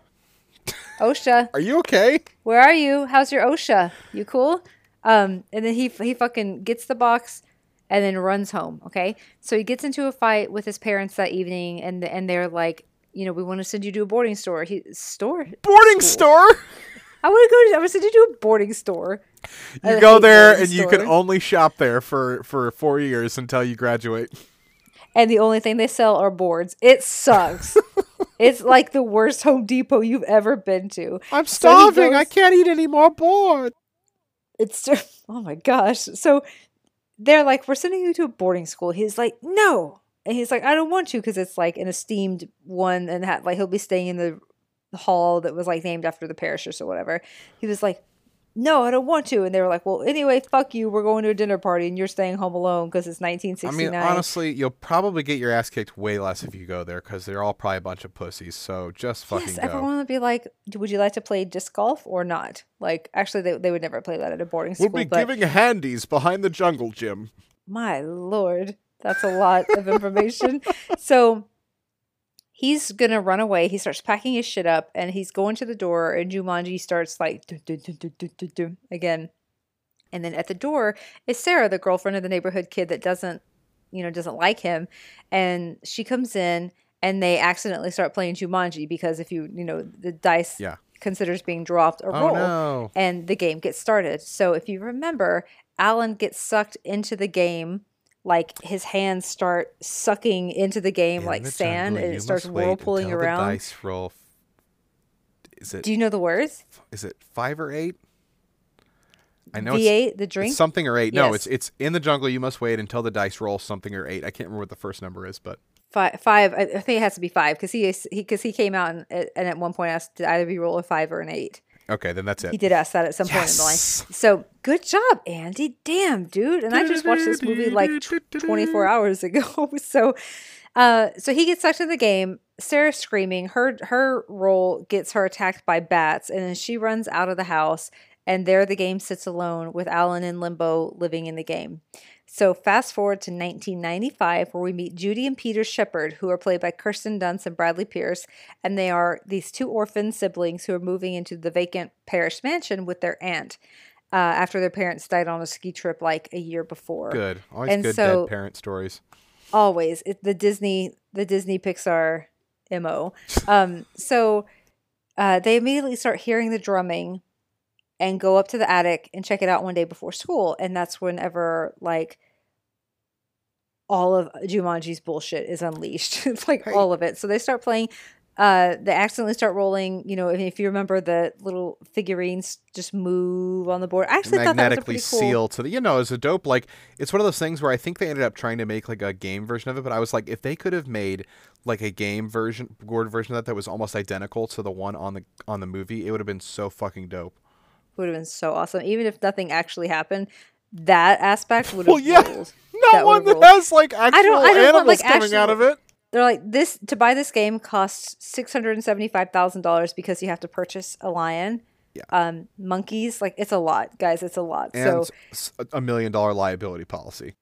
OSHA, Are you okay? where are you? How's your OSHA? You cool? Um, and then he he fucking gets the box and then runs home. Okay, so he gets into a fight with his parents that evening, and and they're like, you know, we want to send you to a boarding store. He store. Boarding store. I want to go. To, I want to send you to a boarding store. You go there and you can only shop there for for four years until you graduate. and the only thing they sell are boards. It sucks. (laughs) it's like the worst Home Depot you've ever been to. I'm So he starving. I can't eat any more board. It's just, (laughs) oh my gosh. So they're like, we're sending you to a boarding school. He's like, no. And he's like, I don't want to because it's like an esteemed one and ha- like he'll be staying in the hall that was like named after the parishers or whatever. He was like, no, I don't want to. And they were like, well, anyway, fuck you. We're going to a dinner party and you're staying home alone because it's 1969. I mean, honestly, you'll probably get your ass kicked way less if you go there because they're all probably a bunch of pussies. So just fucking yes, go. everyone would be like, would you like to play disc golf or not? Like, actually, they, they would never play that at a boarding school. We'll be but giving handies behind the jungle gym. my lord, that's a lot of information. (laughs) so he's gonna run away. He starts packing his shit up and he's going to the door. And Jumanji starts like again. And then at the door is Sarah, the girlfriend of the neighborhood kid that doesn't, you know, doesn't like him. And she comes in and they accidentally start playing Jumanji because if you, you know, the dice Yeah. considers being dropped a Oh roll no! and the game gets started. So if you remember, Alan gets sucked into the game. Like his hands start sucking into the game In like the sand, jungle, and it starts whirlpooling around. The dice roll. Is it Do you know the words? is it five or eight? I know it's, V8, the drink. something or eight. No, it's it's in the jungle. You must wait until the dice roll something or eight. I can't remember what the first number is, but Five, five. I think it has to be five because he is he because he came out and, and at one point asked did either of you roll a five or an eight. Okay, then that's it. He did ask that at some point in the line. Yes. So good job, Andy. Damn, dude. And I just watched this movie like tw- 24 hours ago. so uh so he gets sucked into the game. Sarah's screaming. Her her role gets her attacked by bats, and then she runs out of the house. And there the game sits alone with Alan in limbo living in the game. So fast forward to 1995, where we meet Judy and Peter Shepard, who are played by Kirsten Dunst and Bradley Pierce, and they are these two orphan siblings who are moving into the vacant Parrish mansion with their aunt uh, after their parents died on a ski trip like a year before. Good. Always And good so- dead parent stories. Always it, the Disney, the Disney Pixar mo. (laughs) Um, so uh, they immediately start hearing the drumming and go up to the attic and check it out one day before school, and that's whenever like all of Jumanji's bullshit is unleashed. (laughs) it's like all of it. So they start playing. Uh, they accidentally start rolling. You know, if, if you remember the little figurines just move on the board. I actually thought that was a magnetically pretty cool. seal to the you know it's a dope like it's one of those things where i think they ended up trying to make like a game version of it but i was like if they could have made like a game version board version of that that was almost identical to the one on the on the movie it would have been so fucking dope would have been so awesome. Even if nothing actually happened, that aspect would have well yeah ruled. (laughs) not That one that has like actual I don't want, animals like, coming out of it They're like this to buy this game costs six hundred and seventy five thousand dollars because you have to purchase a lion. Yeah. Um, monkeys, like it's a lot, guys. It's a lot. and so a million dollar liability policy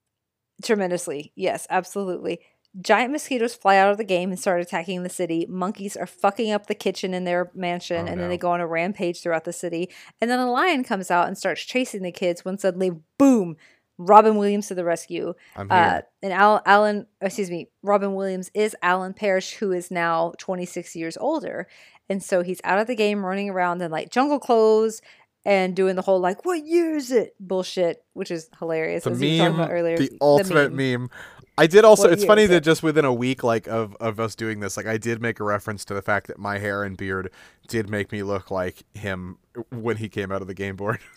tremendously, yes, absolutely. Giant mosquitoes fly out of the game and start attacking the city. Monkeys are fucking up the kitchen in their mansion, Oh, and then they go on a rampage throughout the city. And then a lion comes out and starts chasing the kids. When suddenly, boom! Robin Williams to the rescue. i'm here Uh, and Al- Alan, excuse me, Robin Williams is Alan Parrish, who is now 26 years older. And so he's out of the game running around in like jungle clothes and doing the whole like, what year is it bullshit, which is hilarious. the as you were talking meme about earlier. the ultimate meme. meme. I did also. What it's funny that just within a week, like of of us doing this, like I did make a reference to the fact that my hair and beard did make me look like him when he came out of the game board. (laughs)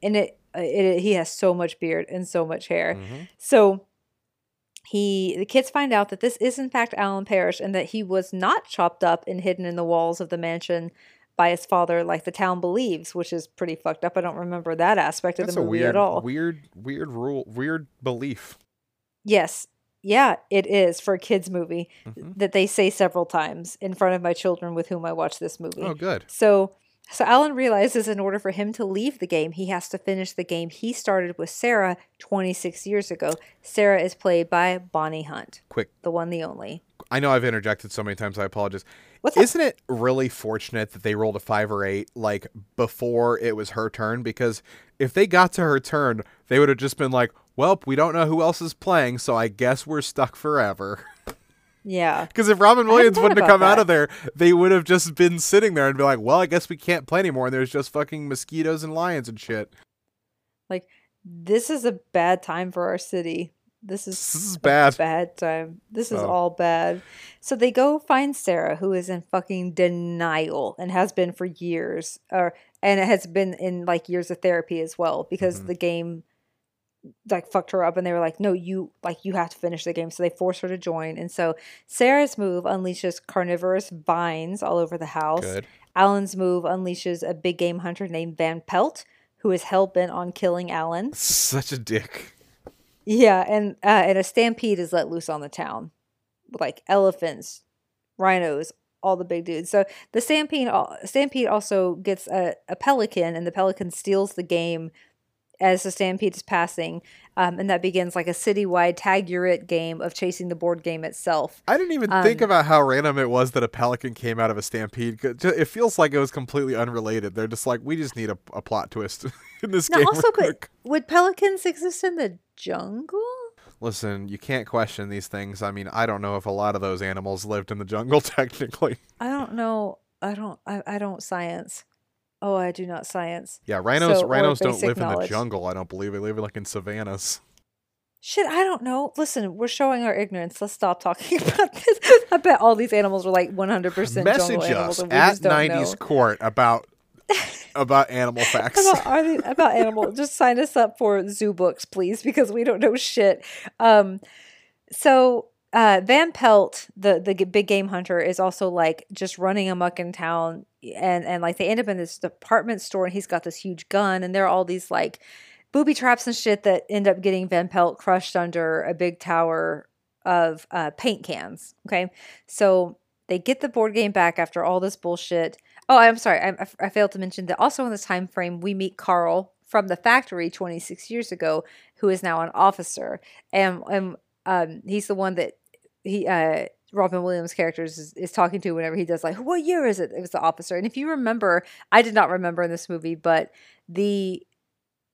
And it, it, he has so much beard and so much hair. Mm-hmm. So he the kids find out that this is in fact Alan Parrish and that he was not chopped up and hidden in the walls of the mansion by his father like the town believes, which is pretty fucked up. I don't remember that aspect of That's the a movie weird, at all. weird, weird rule, weird belief. Yes. Yeah, it is for a kids movie Mhm. that they say several times in front of my children with whom I watch this movie. Oh, good. So so Alan realizes in order for him to leave the game, he has to finish the game he started with Sarah 26 years ago. Sarah is played by Bonnie Hunt, Quick, the one the only. I know I've interjected so many times. I apologize. What's? Isn't it really fortunate that they rolled a five or eight like before it was her turn? Because if they got to her turn, they would have just been like, "Well, we don't know who else is playing, so I guess we're stuck forever." Yeah. Because if Robin Williams wouldn't have come out of there, they would have just been sitting there and be like, "Well, I guess we can't play anymore." And there's just fucking mosquitoes and lions and shit. Like this is a bad time for our city. This is This is a bad. bad time. This is So- all bad. So they go find Sarah, who is in fucking denial and has been for years, or and it has been in like years of therapy as well because Mhm. the game like fucked her up and they were like no you like you have to finish the game so they force her to join and so sarah's move unleashes carnivorous vines all over the house Good. alan's move unleashes a big game hunter named van pelt who is hell-bent on killing alan Such a dick. yeah, and uh, and a stampede is let loose on the town, like elephants, rhinos, all the big dudes. So the stampede stampede also gets a, a pelican, and the pelican steals the game as the stampede is passing, um, and that begins like a citywide tag your it game of chasing the board game itself. I didn't even think Um, about how random it was that a pelican came out of a stampede. It feels like it was completely unrelated. They're just like, we just need a, a plot twist (laughs) in this Now, game. also, but quick." would pelicans exist in the jungle? Listen, you can't question these things. I mean, I don't know if a lot of those animals lived in the jungle (laughs) technically. I don't know. I don't. I, I don't science. Oh, I do not science. Yeah, rhinos So, rhinos don't live in the jungle. I don't believe they live like in savannas. Shit, I don't know. Listen, we're showing our ignorance. Let's stop talking (laughs) about this. I bet all these animals are like 100% Message us at just don't 90s know. court about (laughs) about animal facts. About, are they, about animal. (laughs) Just sign us up for zoo books, please, because we don't know shit. Um, so uh, Van Pelt, the the big game hunter, is also like just running amok in town, and and like they end up in this department store, and he's got this huge gun, and there are all these like booby traps and shit that end up getting Van Pelt crushed under a big tower of uh, paint cans. Okay, so they get the board game back after all this bullshit. Oh, I'm sorry, I, I- I failed to mention that also in this time frame we meet Carl from the factory 26 years ago, who is now an officer, and and um, he's the one that he uh, Robin Williams' characters is, is talking to whenever he does like, what year is it? It was the officer, and if you remember, I did not remember in this movie, but the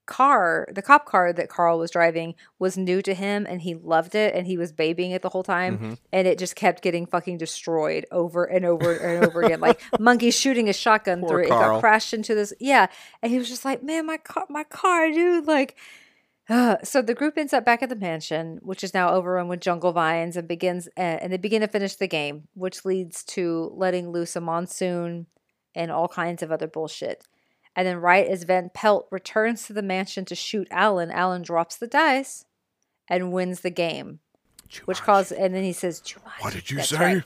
car, the cop car that Carl was driving was new to him and he loved it and he was babying it the whole time Mhm. and it just kept getting fucking destroyed over and over and over again. Like (laughs) monkey shooting a shotgun Poor through it. It got crashed into this. Yeah. And he was just like, man, my car, my car, dude. Like, uh, so the group ends up back at the mansion, which is now overrun with jungle vines, and begins uh, and they begin to finish the game, which leads to letting loose a monsoon and all kinds of other bullshit. And then, right as Van Pelt returns to the mansion to shoot Alan, Alan drops the dice and wins the game, which causes. And then he says, "Jumanji." What did you That's say? right.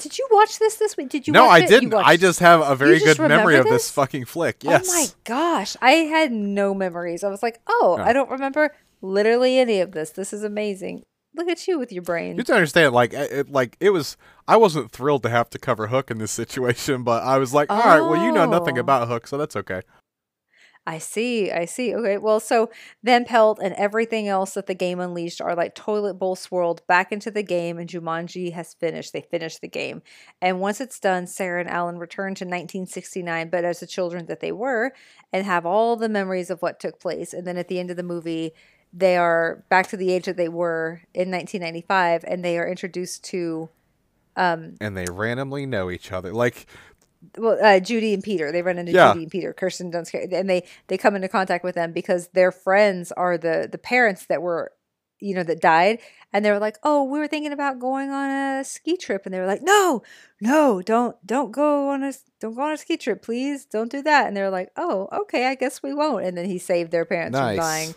Did you watch this this week? Did you? no, watch I it? Didn't. I just have a very good memory of this this? fucking flick. Yes. Oh my gosh, I had no memories. I was like, oh, Yeah. I don't remember literally any of this. This is amazing. Look at you with your brain. You have to understand, like, it, like it was. I wasn't thrilled to have to cover Hook in this situation, but I was like, all right, well, you know nothing Oh. about Hook, so that's okay. I see. I see. Okay. Well, so Van Pelt and everything else that the game unleashed are like toilet bowl swirled back into the game, and Jumanji has finished. They finished the game. And once it's done, Sarah and Alan return to 1969, but as the children that they were, and have all the memories of what took place. And then at the end of the movie, they are back to the age that they were in 1995, and they are introduced to Um, And they randomly know each other. Like, well, uh, Judy and Peter. They run into Yeah. Judy and Peter, Kirsten Dunst, and they they come into contact with them because their friends are the the parents that were, you know, that died. And they were like, "Oh, we were thinking about going on a ski trip," and they were like, "No, no, don't, don't go on a, don't go on a ski trip, please, don't do that." And they were like, "Oh, okay, I guess we won't." And then he saved their parents Nice. from dying,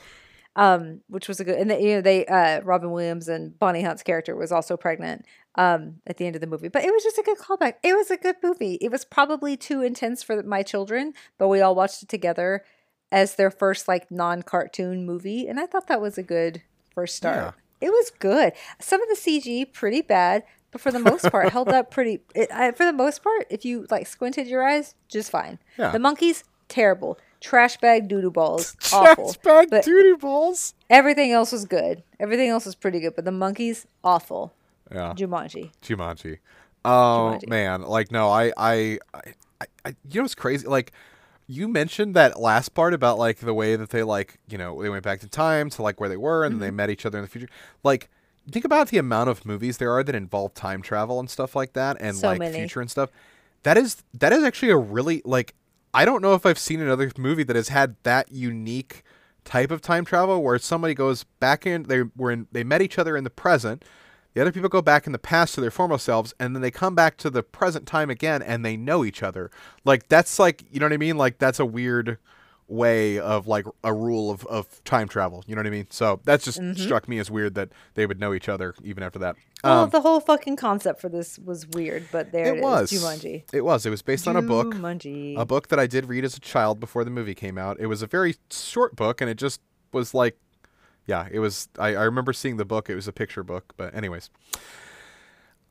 um, which was a good. And they, you know, they, uh, Robin Williams and Bonnie Hunt's character was also pregnant, um, at the end of the movie. But it was just a good callback. It was a good movie. It was probably too intense for my children, but we all watched it together as their first like non-cartoon movie, and I thought that was a good first start. It was good. Some of the CG pretty bad, but for the most part, (laughs) held up pretty. It, I, for the most part, if you like squinted your eyes, just fine. Yeah. The monkeys terrible. Trash bag doodoo balls (laughs) awful. Trash bag duty balls. everything else was good. Everything else was pretty good, but the monkeys awful. Yeah. Jumanji. Jumanji. Oh Jumanji. man, like no, I, I, I, I, you know what's crazy? Like, you mentioned that last part about like the way that they like, you know, they went back in time to like where they were, and they Mm-hmm. met each other in the future. Like, think about the amount of movies there are that involve time travel and stuff like that, and So like many. future and stuff. That is that is actually a really like. I don't know if I've seen another movie that has had that unique type of time travel where somebody goes back in they were in they met each other in the present the other people go back in the past to their former selves and then they come back to the present time again and they know each other like that's like you know what i mean like that's a weird way of like a rule of, of time travel you know what i mean so that's just struck me as weird that they would know each other even after that Well, Um, the whole fucking concept for this was weird, but there it it, was is. Jumanji. it was it was based on a book Jumanji. a book that I did read as a child before the movie came out. It was a very short book, and it just was like, yeah, it was. I, I remember seeing the book. It was a picture book, but anyways,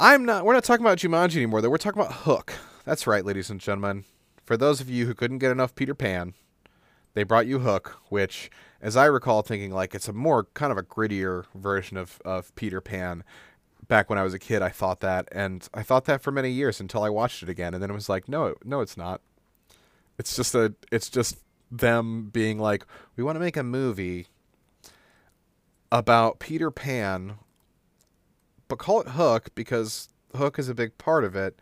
I'm not. We're not talking about Jumanji anymore. Though we're talking about Hook. That's right, ladies and gentlemen. For those of you who couldn't get enough Peter Pan, they brought you Hook, which, as I recall, thinking like it's a more kind of a grittier version of of Peter Pan. Back when I was a kid, I thought that, and I thought that for many years until I watched it again, and then it was like, no, no, it's not. It's just a it's just them being like, we want to make a movie about Peter Pan, but call it Hook because Hook is a big part of it,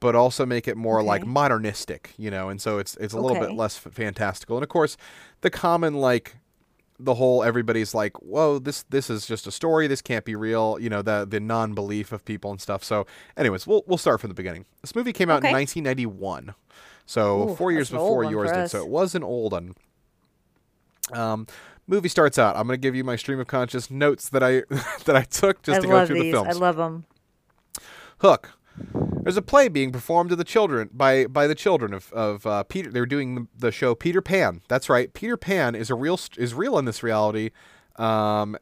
but also make it more like modernistic, you know, and so it's it's a little bit less fantastical. And of course, the common like the whole everybody's like, whoa, this this is just a story. This can't be real. You know, the the non belief of people and stuff. So, anyways, we'll we'll start from the beginning. This movie came out in 1991, so Ooh, four years that's an old before yours did. So it was an old one. Um, movie starts out. I'm going to give you my stream of conscious notes that I (laughs) that I took just I to go through these. the films. I love them. Hook. There's a play being performed to the children by by the children of of uh, Peter. They're doing the, the show Peter Pan. That's right. Peter Pan is a real st- is real in this reality. Um,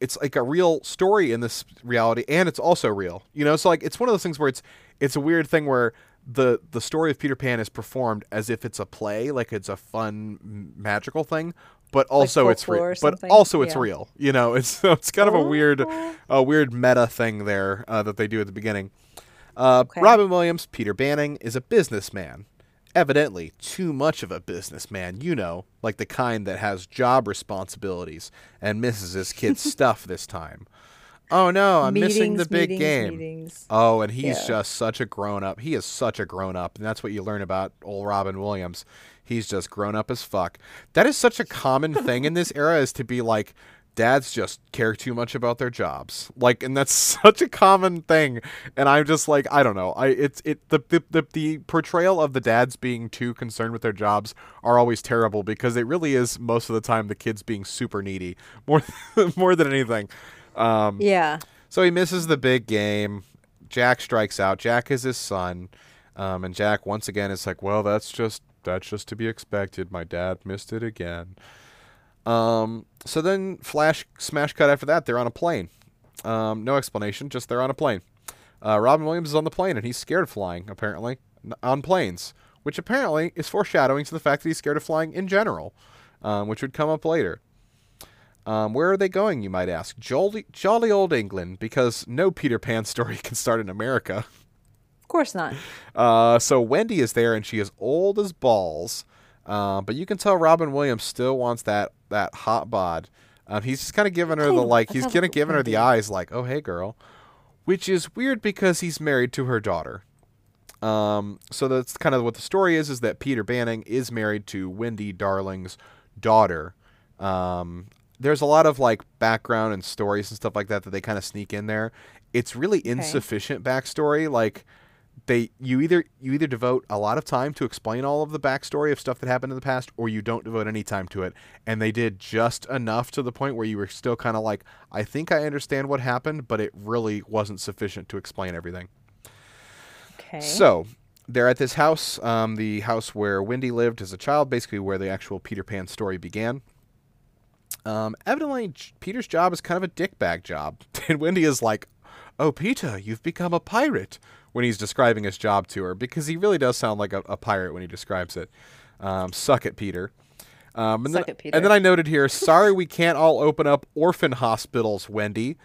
it's like a real story in this reality, and it's also real. You know, so like it's one of those things where it's it's a weird thing where the the story of Peter Pan is performed as if it's a play, like it's a fun magical thing, but also it's real. But also it's Yeah. real. You know, (laughs) it's it's kind of a weird Oh. a weird meta thing there uh, that they do at the beginning. Uh, Okay. Robin Williams, Peter Banning, is a businessman. Evidently, too much of a businessman, you know, like the kind that has job responsibilities and misses his kid's (laughs) stuff this time. Oh no, I'm missing the big meetings, game. meetings. Oh, and he's Yeah. just such a grown up. He is such a grown up, and that's what you learn about old Robin Williams. He's just grown up as fuck. That is such a common thing in this era is to be like dads just care too much about their jobs. Like and that's (laughs) such a common thing. And I'm just like I don't know. I it's it the the, the, the portrayal of the dads being too concerned with their jobs are always terrible because it really is most of the time the kids being super needy (laughs) more more than anything. Um Yeah. so he misses the big game. Jack strikes out. Jack is his son, um, and Jack once again is like, "Well, that's just that's just to be expected. My dad missed it again." Um, so then, flash smash cut after that. They're on a plane. Um, no explanation, just they're on a plane. Uh, Robin Williams is on the plane, and he's scared of flying. Apparently, on planes, which apparently is foreshadowing to the fact that he's scared of flying in general, um, which would come up later. Um, where are they going, you might ask? Jolly, jolly old England, because no Peter Pan story (laughs) can start in America. Of course not. Uh, so Wendy is there, and she is old as balls. Uh, but you can tell Robin Williams still wants that that hot bod. Um, he's just kind of giving her the like. He's kind of giving her the eyes, like, "Oh hey, girl," which is weird because he's married to her daughter. Um, so that's kind of what the story is: is that Peter Banning is married to Wendy Darling's daughter. Um, there's a lot of like background and stories and stuff like that that they kind of sneak in there. It's really insufficient backstory. Like they you either you either devote a lot of time to explain all of the backstory of stuff that happened in the past or you don't devote any time to it. And they did just enough to the point where you were still kind of like i think i understand what happened but it really wasn't sufficient to explain everything. Okay. so they're at this house um, the house where wendy lived as a child basically where the actual peter pan story began. Um, evidently peter's job is kind of a dickbag job. (laughs) And wendy is like oh peter you've become a pirate when he's describing his job to her because he really does sound like a, a pirate when he describes it um, suck it peter um, and, Suck then, it, Peter. and then I noted here, sorry we can't all open up orphan hospitals, Wendy.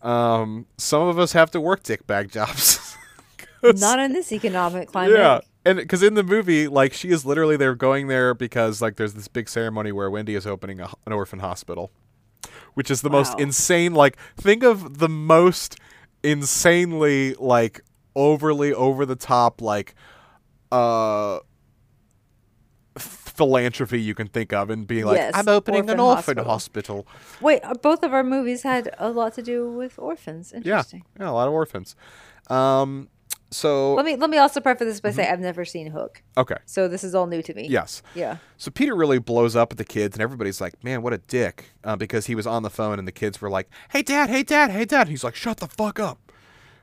Um, some of us have to work dick bag jobs. (laughs) Not in this economic (laughs) climate. yeah, and because in the movie, like she is literally they're going there because like there's this big ceremony where Wendy is opening a, an orphan hospital, which is the most insane. Like think of the most insanely like overly over the top like uh philanthropy you can think of and being like Yes, I'm opening orphan an orphan hospital. hospital. Wait, uh, both of our movies had a lot to do with orphans. Interesting. yeah, a lot of orphans. Um, so Let me let me also preface this by saying Mm-hmm. I've never seen Hook, okay, so this is all new to me. yes. Yeah. So Peter really blows up at the kids, and everybody's like, "Man, what a dick!" Uh, because he was on the phone, and the kids were like, "Hey, dad! Hey, dad! Hey, dad!" He's like, "Shut the fuck up."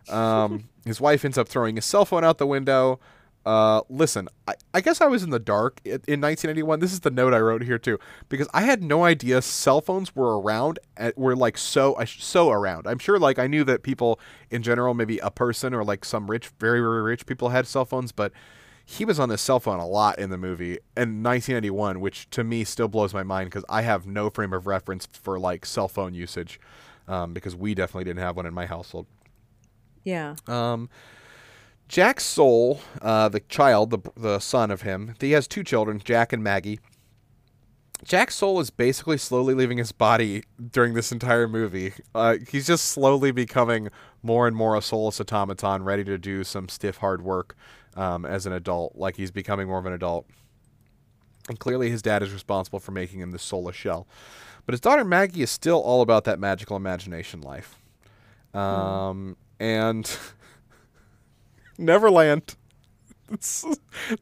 Um, his wife ends up throwing his cell phone out the window. Uh, listen, I, I guess I was in the dark in 1981. This is the note I wrote here too, because I had no idea cell phones were around. At, were like so uh, so around. I'm sure like I knew that people in general, maybe a person or like some rich, very very rich people had cell phones, but he was on his cell phone a lot in the movie in 1991, which to me still blows my mind because I have no frame of reference for like cell phone usage, um, because we definitely didn't have one in my household. Yeah. Um, Jack Soul, uh, the child, the the son of him, he has two children, Jack and Maggie. Jack Soul is basically slowly leaving his body during this entire movie. Uh, he's just slowly becoming more and more a soulless automaton, ready to do some stiff, hard work um, as an adult. Like he's becoming more of an adult. And clearly, his dad is responsible for making him the soulless shell. But his daughter Maggie is still all about that magical imagination life. Um, And (laughs) Neverland. (laughs)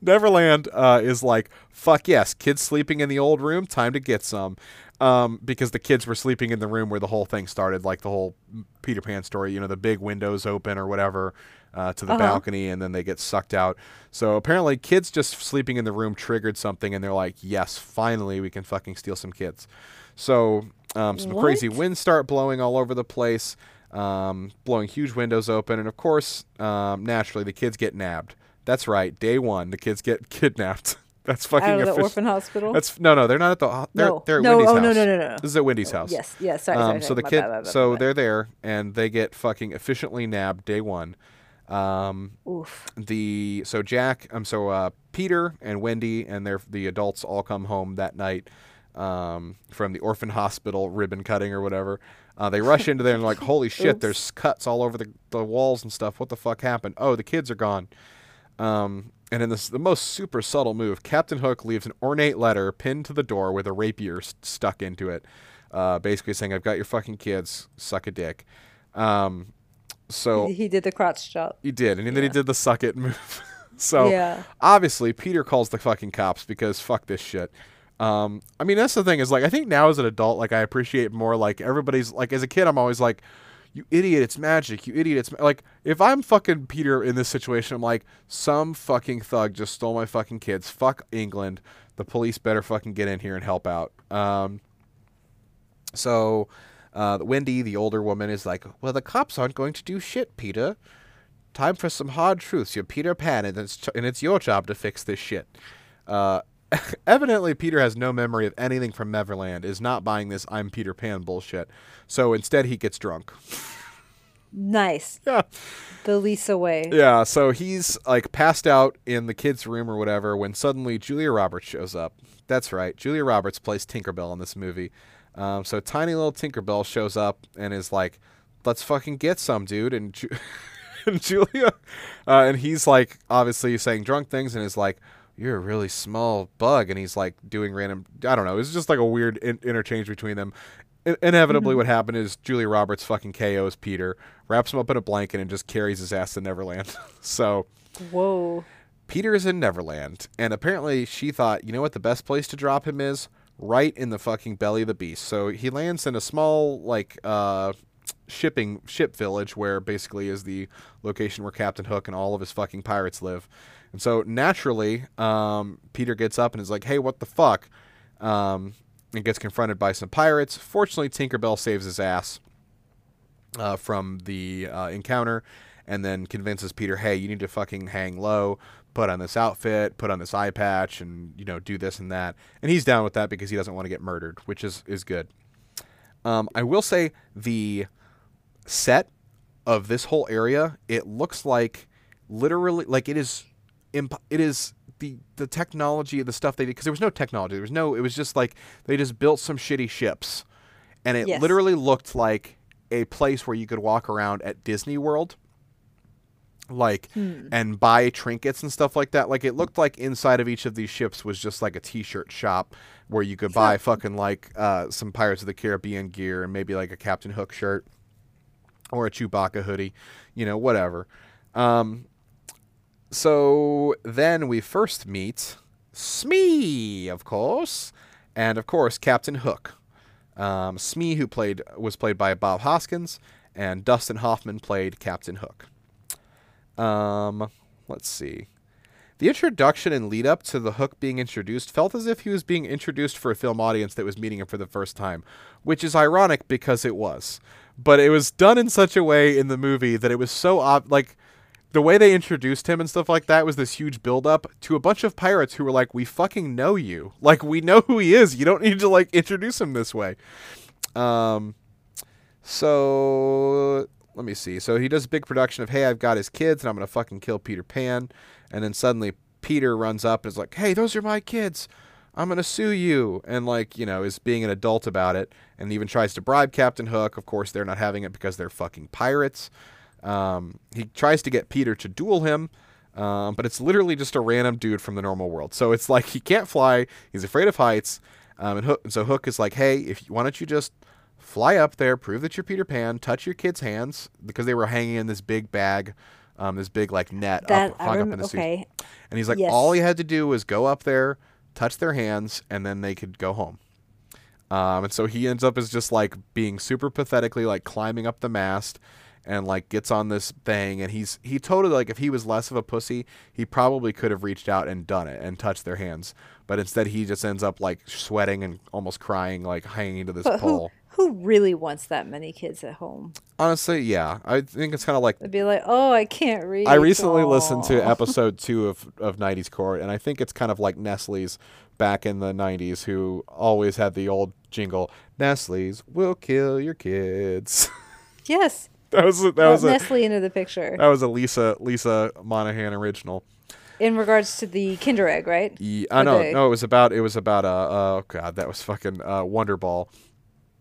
Neverland uh, is like, fuck yes, kids sleeping in the old room, time to get some. Um, because the kids were sleeping in the room where the whole thing started, like the whole Peter Pan story, you know, the big windows open or whatever uh, to the Uh-huh. balcony and then they get sucked out. So apparently, kids just sleeping in the room triggered something and they're like, yes, finally we can fucking steal some kids. So um, some crazy winds start blowing all over the place, um, blowing huge windows open, and of course, um, naturally, the kids get nabbed. That's right, day one, the kids get (laughs) kidnapped. That's fucking Out of the orphan hospital. That's no, no, they're not at the. They're, No. they're at No, Wendy's oh, house. no, no, no, no, no. This is at Wendy's house. Yes. Yes. Sorry. Um, sorry, so sorry. the kid, bad, bad, so bad. they're there, and they get fucking efficiently nabbed day one. Um, Oof. the so Jack, um, so uh, Peter and Wendy and their the adults all come home that night um, from the orphan hospital ribbon cutting or whatever. Uh, they rush into there and like, holy (laughs) shit, there's cuts all over the, the walls and stuff. What the fuck happened? Oh, the kids are gone. Um, and in this, the most super subtle move, Captain Hook leaves an ornate letter pinned to the door with a rapier s- stuck into it, uh, basically saying, "I've got your fucking kids. Suck a dick." Um, so He, he did the crotch chop. he did, and then he did the suck it (laughs) move. (laughs) so Yeah. obviously Peter calls the fucking cops because fuck this shit. Um, I mean that's the thing is like I think now as an adult like I appreciate more like everybody's like as a kid I'm always like you idiot it's magic you idiot it's ma-" like if I'm fucking Peter in this situation I'm like some fucking thug just stole my fucking kids fuck England the police better fucking get in here and help out. Um, so uh, Wendy, the older woman, is like, "Well, the cops aren't going to do shit, Peter. Time for some hard truths. You're Peter Pan, and it's and it's your job to fix this shit." Uh, (laughs) evidently, Peter has no memory of anything from Neverland. Is not buying this "I'm Peter Pan" bullshit. So instead, he gets drunk. Nice. (laughs) Yeah. The Lisa way. Yeah, so he's like passed out in the kids' room or whatever when suddenly Julia Roberts shows up. That's right, Julia Roberts plays Tinkerbell in this movie. Um, so tiny little Tinkerbell shows up and is like, "Let's fucking get some, dude." And, Ju- (laughs) and Julia, uh, and he's like obviously saying drunk things and is like, you're a really small bug and he's like doing random i don't know it's just like a weird in- interchange between them I- inevitably Mm-hmm. what happened is julia roberts fucking ko's peter wraps him up in a blanket and just carries his ass to neverland (laughs) so Whoa. peter is in neverland and apparently she thought you know what the best place to drop him is right in the fucking belly of the beast so he lands in a small like uh shipping ship village where basically is the location where Captain Hook and all of his fucking pirates live. And so naturally, um, Peter gets up and is like, "Hey, what the fuck?" Um, and gets confronted by some pirates. Fortunately, Tinkerbell saves his ass uh, from the uh, encounter, and then convinces Peter, "Hey, you need to fucking hang low." Put on this outfit, put on this eye patch, and you know do this and that. And he's down with that because he doesn't want to get murdered, which is is good. Um, I will say the set of this whole area, it looks like literally like it is imp- it is the the technology the stuff they did because there was no technology there was no it was just like they just built some shitty ships and it Yes. literally looked like a place where you could walk around at Disney World like and buy trinkets and stuff like that like it looked like inside of each of these ships was just like a t-shirt shop where you could buy fucking like uh, some Pirates of the Caribbean gear and maybe like a Captain Hook shirt or a Chewbacca hoodie, you know, whatever. Um, so then we first meet Smee, of course, and of course Captain Hook. Um, Smee, who played was played by Bob Hoskins, and Dustin Hoffman played Captain Hook. Um, let's see. The introduction and lead up to the Hook being introduced felt as if he was being introduced for a film audience that was meeting him for the first time, which is ironic because it was. But it was done in such a way in the movie that it was so ob- like the way they introduced him and stuff like that was this huge build up to a bunch of pirates who were like, "We fucking know you. Like we know who he is. You don't need to like introduce him this way." Um so let me see. So he does a big production of, "Hey, I've got his kids, and I'm gonna fucking kill Peter Pan," and then suddenly Peter runs up and is like, "Hey, those are my kids. I'm gonna sue you," and like you know is being an adult about it, and even tries to bribe Captain Hook. Of course, they're not having it because they're fucking pirates. Um, he tries to get Peter to duel him. Um, but it's literally just a random dude from the normal world. So it's like he can't fly. He's afraid of heights. Um, and, Hook, and so Hook is like, "Hey, if why don't you just fly up there, prove that you're Peter Pan, touch your kids' hands because they were hanging in this big bag, um, this big like net That up, hung up in the sea. Okay. And he's like, Yes. all he had to do was go up there, touch their hands, and then they could go home. Um, and so he ends up as just like being super pathetically like climbing up the mast and like gets on this thing and he's he totally like if he was less of a pussy he probably could have reached out and done it and touched their hands but instead he just ends up like sweating and almost crying like hanging to this But who pole who really wants that many kids at home? honestly yeah i think it's kind of like i'd be like, "Oh, I can't read." I recently listened to (laughs) episode two of, of 90s Court, and I think it's kind of like Nestle's back in the 90s, who always had the old jingle, Nestle's will kill your kids. (laughs) Yes. That was that Brought was a Nestle into the picture that was a Lisa Lisa Monahan original. in regards to the Kinder Egg, right? Ye- I know, no, it was about it was about uh, uh oh god, that was fucking uh, Wonder Ball.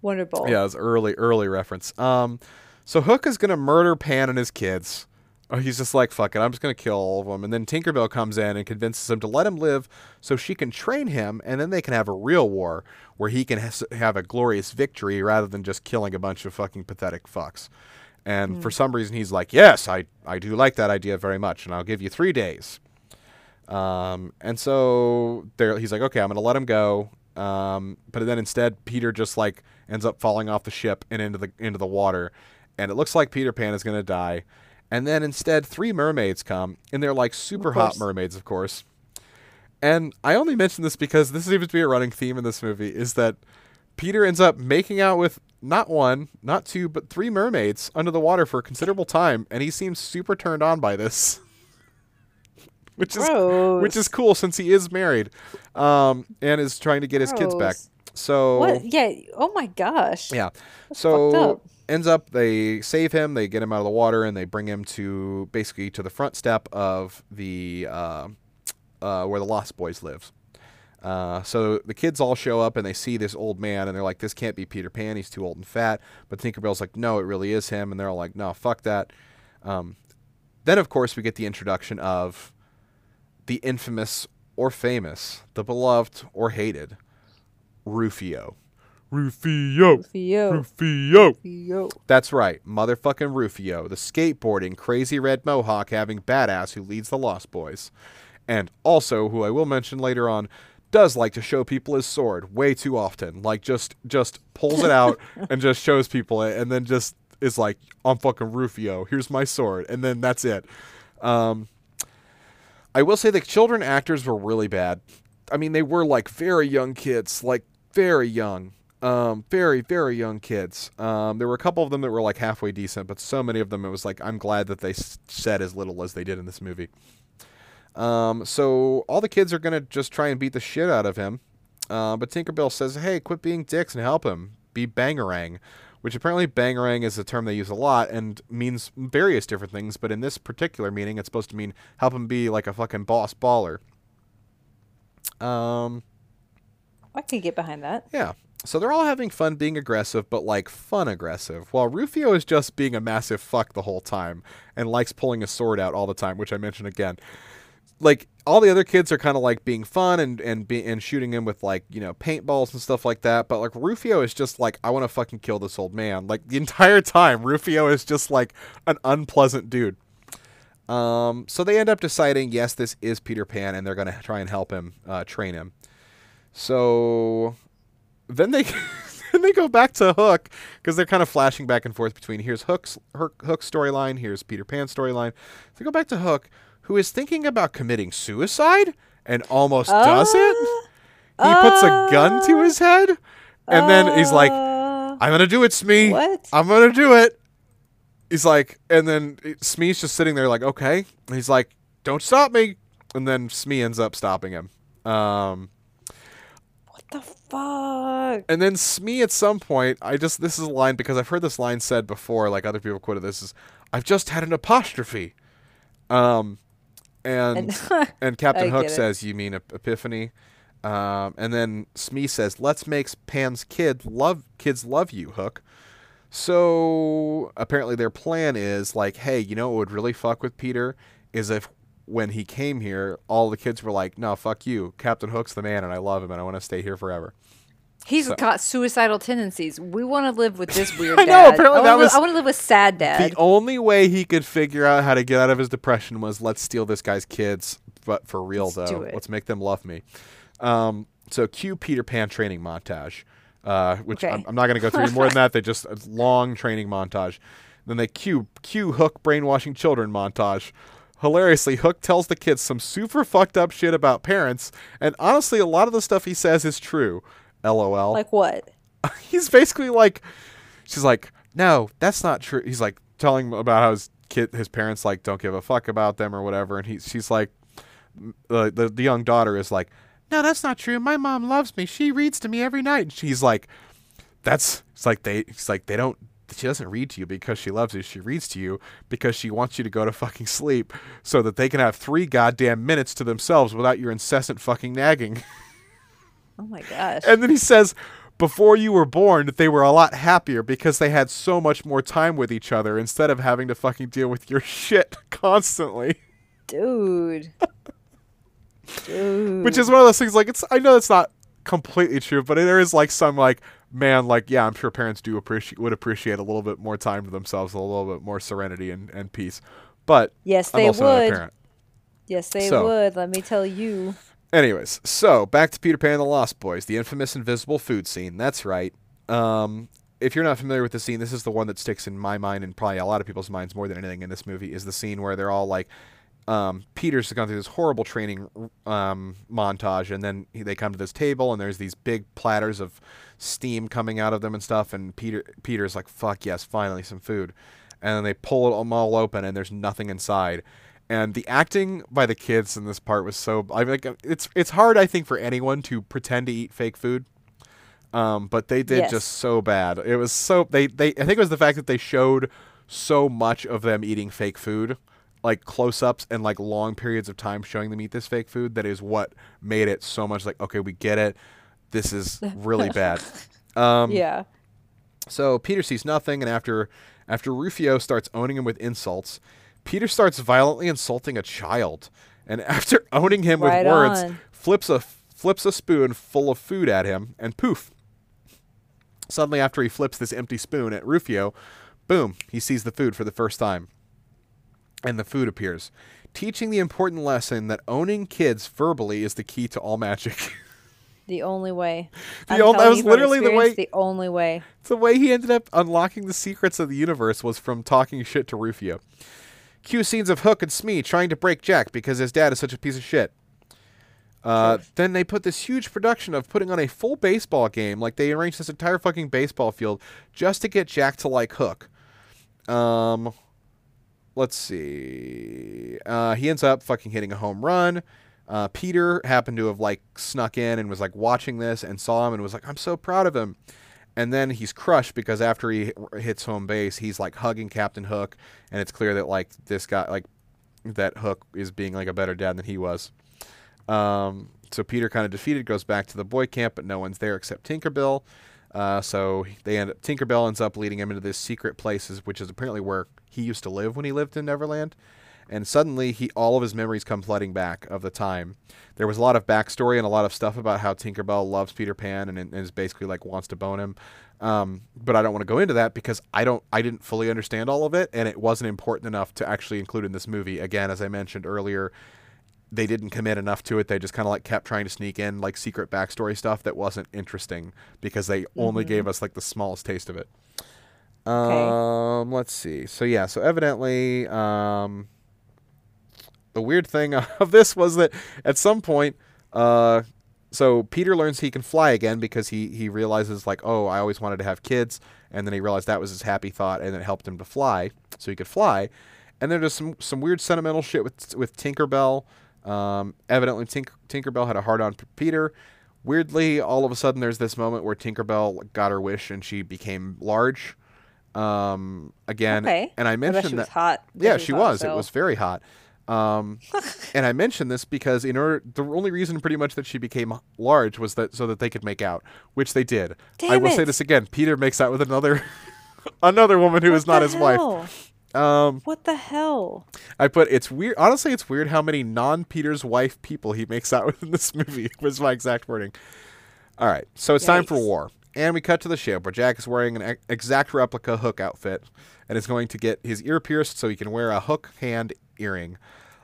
Wonder Ball. Yeah, it was early, early reference. Um, so Hook is gonna murder Pan and his kids. Oh, he's just like, fuck it, I'm just gonna kill all of them. And then Tinkerbell comes in and convinces him to let him live, so she can train him, and then they can have a real war where he can has- have a glorious victory rather than just killing a bunch of fucking pathetic fucks. And for some reason, he's like, yes, I I do like that idea very much, and I'll give you three days. Um, and so there, he's like, okay, I'm gonna let him go. Um, but then instead, Peter just like ends up falling off the ship and into the into the water, and it looks like Peter Pan is gonna die. And then instead, three mermaids come, and they're like super hot mermaids, of course. And I only mention this because this seems to be a running theme in this movie: is that Peter ends up making out with not one, not two, but three mermaids under the water for a considerable time, and he seems super turned on by this. (laughs) which is which is cool since he is married, um, and is trying to get his kids back. So What? Yeah. Oh my gosh. yeah, fucked so ends up they save him, they get him out of the water, and they bring him to basically to the front step of the uh, uh, where the Lost Boys lives. Uh, so the kids all show up and they see this old man and they're like, "This can't be Peter Pan. He's too old and fat." But Tinkerbell's like, "No, it really is him." And they're all like, "No, fuck that." Um, then of course we get the introduction of the infamous or famous, the beloved or hated, Rufio. Rufio. Theo. Rufio. Theo. That's right, motherfucking Rufio, the skateboarding, crazy red mohawk having badass who leads the Lost Boys. And also, who I will mention later on, does like to show people his sword way too often. Like just just pulls it out (laughs) and just shows people it and then just is like, I'm fucking Rufio, here's my sword, and then that's it. Um I will say the children actors were really bad. I mean, they were like very young kids, like very young, um, very very young kids. Um, there were a couple of them that were like halfway decent, but so many of them it was like I'm glad that they said as little as they did in this movie. Um, so all the kids are gonna just try and beat the shit out of him. Uh, but Tinkerbell says, "Hey, quit being dicks and help him. Be bangarang," which apparently bangarang is a term they use a lot and means various different things. But in this particular meaning, it's supposed to mean help him be like a fucking boss baller. Um, I can get behind that. yeah. So they're all having fun being aggressive, but like fun aggressive, while Rufio is just being a massive fuck the whole time and likes pulling a sword out all the time, which I mentioned again. Like all the other kids are kind of like being fun and and be, and shooting him with like you know paintballs and stuff like that, but like Rufio is just like I want to fucking kill this old man. Like the (laughs) entire time, Rufio is just like an unpleasant dude. Um, so they end up deciding yes, this is Peter Pan, and they're gonna try and help him uh, train him. So then they (laughs) then they go back to Hook because they're kind of flashing back and forth between here's Hook's Hook, Hook's storyline, here's Peter Pan's storyline. So they go back to Hook, who is thinking about committing suicide and almost does it. He puts a gun to his head, and then he's like, Uh, "I'm gonna do it, Smee. What? I'm gonna do it." He's like, and then Smee's just sitting there like, "Okay." And he's like, "Don't stop me." And then Smee ends up stopping him. Um, what the fuck? And then Smee at some point, I just this is a line because I've heard this line said before, like other people quoted this is I've just had an apostrophe. Um and And- (laughs) and, Captain Hook says, You mean epiphany? Um and then Smee says, Let's make Pan's kid love kids love you, Hook. So apparently their plan is like, hey, you know what would really fuck with Peter is if when he came here, all the kids were like, No, fuck you. Captain Hook's the man and I love him and I want to stay here forever. He's So- got suicidal tendencies. We want to live with this (laughs) weird I know, dad. apparently I that li- was- I want to live with sad dad. The only way he could figure out how to get out of his depression was let's steal this guy's kids, but for real Let's though, let's make them love me. Um, so cue Peter Pan training montage, uh, which Okay. I'm, I'm not going to go through any more than that. They just a long training montage. Then they cue cue Hook brainwashing children montage. Hilariously, Hook tells the kids some super fucked up shit about parents, and honestly, a lot of the stuff he says is true. LOL. Like what? (laughs) he's basically like she's like no that's not true. He's like telling about how his kid his parents like don't give a fuck about them or whatever and he she's like the, the the young daughter is like no that's not true. My mom loves me. She reads to me every night. And she's like that's it's like they it's like they don't she doesn't read to you because she loves you. She reads to you because she wants you to go to fucking sleep so that they can have three goddamn minutes to themselves without your incessant fucking nagging (laughs) Oh my gosh. and then he says, before you were born, they were a lot happier because they had so much more time with each other instead of having to fucking deal with your (laughs) shit constantly. Dude. (laughs) Dude. Which is one of those things like it's I know it's not completely true, but there is like some like man, like yeah, I'm sure parents do appreciate would appreciate a little bit more time to themselves, a little bit more serenity and, and peace. But Yes, I'm they also not a would. parent. Yes, they So- would. Let me tell you. Anyways, so back to Peter Pan and the Lost Boys, the infamous invisible food scene. That's right. Um, if you're not familiar with the scene, this is the one that sticks in my mind and probably a lot of people's minds more than anything in this movie. Is the scene where they're all like, um, Peter's gone through this horrible training um, montage, and then he, they come to this table, and there's these big platters of steam coming out of them and stuff, and Peter Peter's like, "Fuck yes, finally some food," and then they pull them all open, and there's nothing inside. And the acting by the kids in this part was so I like it's it's hard I think for anyone to pretend to eat fake food. Um, but they did Yes. just so bad. It was so they they I think it was the fact that they showed so much of them eating fake food, like close-ups and like long periods of time showing them eat this fake food that is what made it so much like okay, we get it. This is really (laughs) bad. Um yeah. so Peter sees nothing, and after after Rufio starts owning him with insults, Peter starts violently insulting a child, and (laughs) after owning him Right with words, on. flips a flips a spoon full of food at him, and poof. Suddenly, after he flips this empty spoon at Rufio, boom, he sees the food for the first time. And the food appears, teaching the important lesson that owning kids verbally is the key to all magic. (laughs) The only way. The I'm that was literally the way- The only way. the way he ended up unlocking the secrets of the universe was from talking shit to Rufio. Cue scenes of Hook and Smee trying to break Jack because his dad is such a piece of shit. Uh, Then they put this huge production of putting on a full baseball game. Like they arranged this entire fucking baseball field just to get Jack to like Hook. Um, let's see. Uh, he ends up fucking hitting a home run. Uh, Peter happened to have like snuck in and was like watching this and saw him and was like, "I'm so proud of him." And then he's crushed because after he hits home base, he's like hugging Captain Hook, and it's clear that like this guy, like that Hook, is being like a better dad than he was. Um, so Peter, kind of defeated, goes back to the boy camp, but no one's there except Tinkerbell. Uh, so they end up, Tinkerbell ends up leading him into this secret places, which is apparently where he used to live when he lived in Neverland. And suddenly, he all of his memories come flooding back of the time. There was a lot of backstory and a lot of stuff about how Tinkerbell loves Peter Pan and, and is basically like wants to bone him. Um, but I don't want to go into that because I don't, I didn't fully understand all of it, and it wasn't important enough to actually include in this movie. Again, as I mentioned earlier, they didn't commit enough to it. They just kind of like kept trying to sneak in like secret backstory stuff that wasn't interesting because they only gave us like the smallest taste of it. Um, let's see. So yeah, so evidently, um, the weird thing (laughs) of this was that at some point, uh, so Peter learns he can fly again because he he realizes like, oh, I always wanted to have kids, and then he realized that was his happy thought, and it helped him to fly, so he could fly. And then there's some some weird sentimental shit with with Tinkerbell. Um, evidently, Tink- Tinkerbell had a hard on for Peter. Weirdly, all of a sudden, there's this moment where Tinkerbell got her wish and she became large. Um, again, Okay. and I I mentioned she was that. hot. Yeah, she hot, was. It was very hot. Um, (laughs) and I mention this because in order, the only reason pretty much that she became large was that so that they could make out, which they did. I Damn will say this again: Peter makes out with another, (laughs) another woman who is What not the his wife. Um, What the hell? I put it's weird. Honestly, it's weird how many non-Peter's wife people he makes out with in this movie. (laughs) Was my exact wording. All right, so it's time for war, and we cut to the ship where Jack is wearing an exact replica Hook outfit, and is going to get his ear pierced so he can wear a Hook hand earring.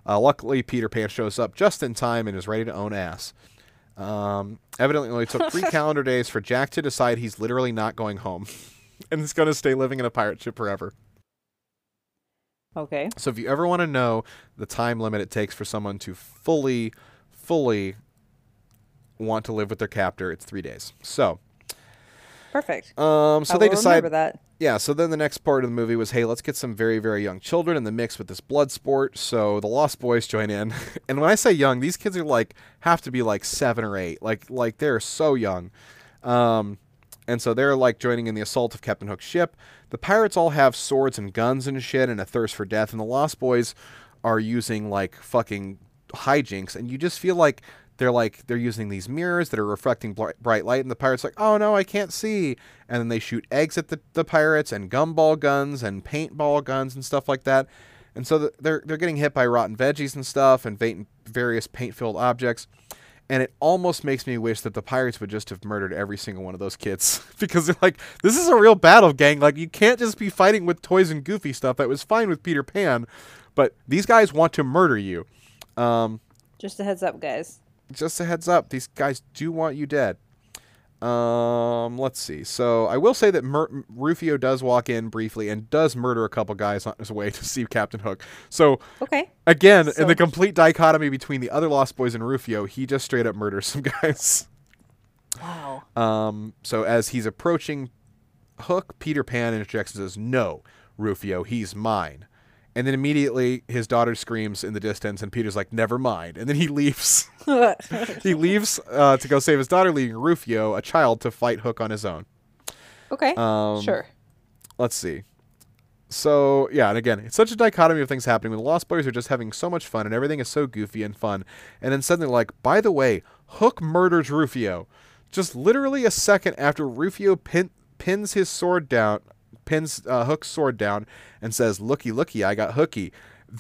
Uh, luckily, Peter Pan shows up just in time and is ready to own ass. Um, evidently, it only took three (laughs) calendar days for Jack to decide he's literally not going home, (laughs) and is going to stay living in a pirate ship forever. Okay. So if you ever want to know the time limit it takes for someone to fully, fully want to live with their captor, it's three days. So, Perfect. um, so I they decide. that. Yeah. So then the next part of the movie was, hey, let's get some very, very young children in the mix with this blood sport. So the Lost Boys join in, (laughs) and when I say young, these kids are like have to be like seven or eight, like like they're so young. Um, and so they're like joining in the assault of Captain Hook's ship. The pirates all have swords and guns and shit and a thirst for death, and the Lost Boys are using like fucking hijinks, and you just feel like they're like they're using these mirrors that are reflecting bri- bright light, and the pirates like, oh no, I can't see, and then they shoot eggs at the, the pirates and gumball guns and paintball guns and stuff like that, and so the, they're they're getting hit by rotten veggies and stuff and va- various paint filled objects. And it almost makes me wish that the pirates would just have murdered every single one of those kids. (laughs) Because they're like this is a real battle gang. Like you can't just be fighting with toys and goofy stuff. That was fine with peter pan. But these guys want to murder you. Um, Just a heads up, guys. Just a heads up these guys do want you dead um, let's see so i will say that Mur- rufio does walk in briefly and does murder a couple guys on his way to see captain hook so Okay. again in the complete dichotomy between the other lost boys and rufio he just straight up murders some (laughs) guys Wow. Um, so as he's approaching Hook, Peter Pan interjects and says, "No, Rufio, he's mine." And then immediately his daughter screams in the distance, and Peter's like, "Never mind." And then he leaves. (laughs) he leaves uh, to go save his daughter, leaving Rufio, a child, to fight Hook on his own. okay. Um, sure. Let's see. So yeah, and again, it's such a dichotomy of things happening. The Lost Boys are just having so much fun, and everything is so goofy and fun. And then suddenly, like, by the way, Hook murders Rufio. Just literally a second after Rufio pin, pins his sword down, pins uh, Hook's sword down, and says, "Looky, looky, I got Hooky."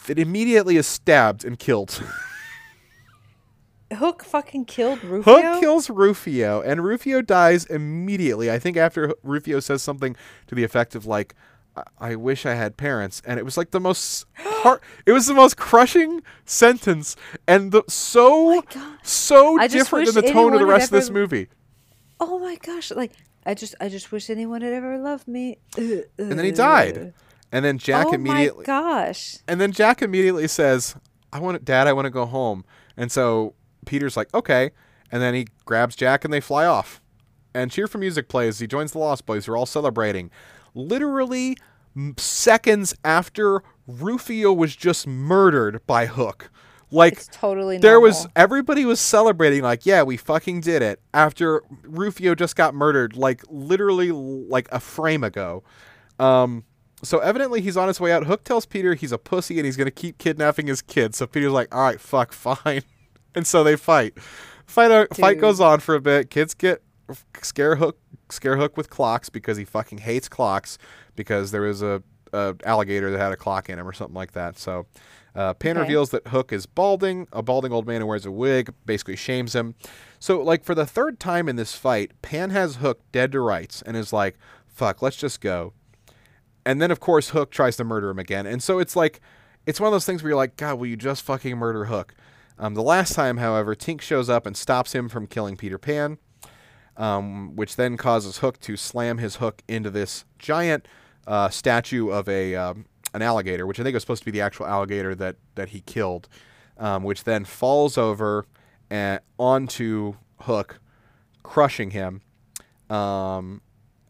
It immediately is stabbed and killed. Hook fucking killed Rufio. Hook kills Rufio, and Rufio dies immediately. I think after Rufio says something to the effect of like, "I- "I wish I had parents," and it was like the most (gasps) heart. It was the most crushing sentence, and the so so I different than the tone of the rest of this movie. Oh my gosh! Like I just, I just wish anyone had ever loved me. And then he died, and then Jack oh immediately. my gosh! And then Jack immediately says, "I want, Dad, I want to go home." And so Peter's like, "Okay," and then he grabs Jack and they fly off. And cheer for music plays. He joins the Lost Boys, who are all celebrating. Literally seconds after Rufio was just murdered by Hook, like It's totally there was everybody was celebrating like yeah we fucking did it after rufio just got murdered like literally like a frame ago. Um so evidently he's on his way out. Hook tells peter he's a pussy and he's going to keep kidnapping his kids. So peter's like all right fuck (laughs) fine. And so they fight. Fight uh, fight goes on for a bit. Kids get scare hook scare hook with clocks because he fucking hates clocks because there was a, a alligator that had a clock in him or something like that. So uh, Pan Okay. reveals that Hook is balding, a balding old man who wears a wig, basically shames him. So, like, for the third time in this fight, Pan has Hook dead to rights and is like, fuck, let's just go. And then, of course, Hook tries to murder him again. And so it's like, it's one of those things where you're like, God, will you just fucking murder Hook? Um, the last time, however, Tink shows up and stops him from killing Peter Pan, um, which then causes Hook to slam his hook into this giant uh, statue of a um, an alligator, which I think was supposed to be the actual alligator that that he killed, um, which then falls over and onto Hook, crushing him. Um,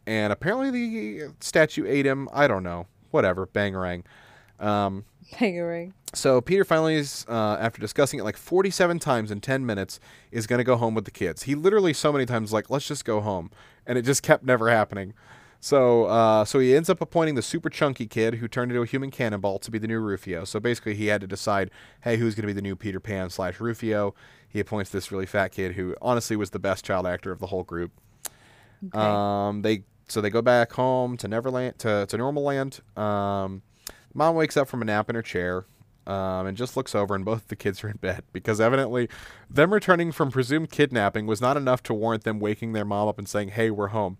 and apparently the statue ate him. I don't know. Whatever. Bangarang. Um, Fingering. so Peter finally is, uh, after discussing it like 47 times in 10 minutes, is going to go home with the kids. He literally so many times like, let's just go home, and it just kept never happening. So, uh, so he ends up appointing the super chunky kid who turned into a human cannonball to be the new Rufio. So basically, he had to decide, hey, who's going to be the new Peter Pan slash Rufio? He appoints this really fat kid who honestly was the best child actor of the whole group. Um, they so they go back home to Neverland to to Normal Land. Um, mom wakes up from a nap in her chair. Um, and just looks over, and both the kids are in bed because evidently, them returning from presumed kidnapping was not enough to warrant them waking their mom up and saying, "Hey, we're home."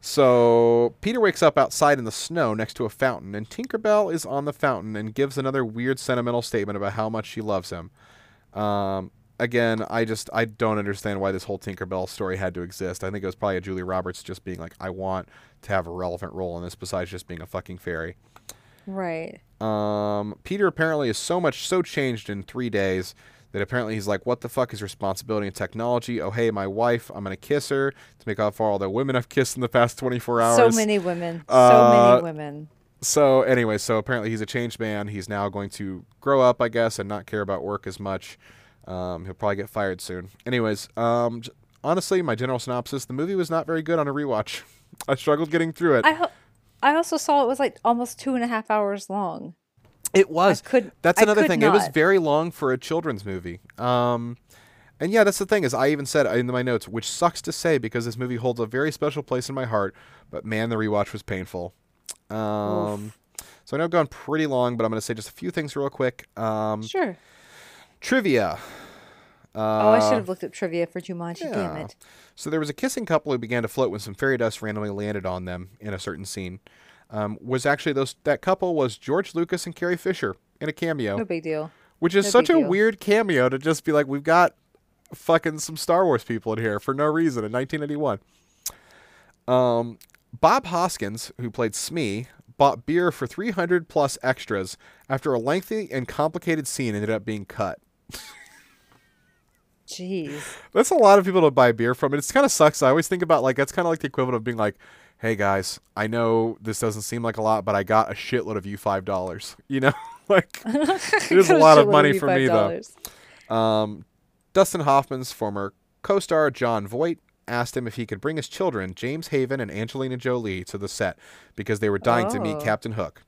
So Peter wakes up outside in the snow next to a fountain, and Tinkerbell is on the fountain and gives another weird sentimental statement about how much she loves him. Um, again, I just I don't understand why this whole Tinkerbell story had to exist. I think it was probably a Julia Roberts just being like, I want to have a relevant role in this besides just being a fucking fairy. Right. Um, Peter apparently is so much so changed in three days that apparently he's like, "What the fuck is responsibility and technology? Oh hey, my wife, I'm gonna kiss her to make up for all the women I've kissed in the past 24 hours." So many women. so Uh, many women. So anyway, so apparently he's a changed man. He's now going to grow up, I guess, and not care about work as much. Um, he'll probably get fired soon. Anyways, um, j- honestly, my general synopsis: the movie was not very good on a rewatch. (laughs) I struggled getting through it. I ho- I also saw it was like almost two and a half hours long. It was. could- that's another thing. It was very long for a children's movie. Um, and yeah, that's the thing is I even said in my notes, which sucks to say because this movie holds a very special place in my heart. But man, the rewatch was painful. Um, so I know I've gone pretty long, but I'm going to say just a few things real quick. Um, Sure. trivia. oh, I should Uh, have looked up trivia for Jumanji. Damn it. So there was a kissing couple who began to float when some fairy dust randomly landed on them in a certain scene. Um, was actually those that couple was George Lucas and Carrie Fisher in a cameo. No big deal. Which is No such a deal. weird cameo to just be like, we've got fucking some Star Wars people in here for no reason in 1981. Um, Bob Hoskins, who played Smee, bought beer for 300 plus extras after a lengthy and complicated scene ended up being cut. (laughs) Jeez. That's a lot of people to buy beer from. And it's kind of sucks. I always think about like that's kind of like the equivalent of being like, "Hey guys, I know this doesn't seem like a lot, but I got a shitload of you five dollars." (laughs) You know, (laughs) like (laughs) it is a lot of money for me though. Um, Dustin Hoffman's former co-star Jon Voight asked him if he could bring his children, James Haven and Angelina Jolie, to the set because they were dying to meet Oh. Captain Hook.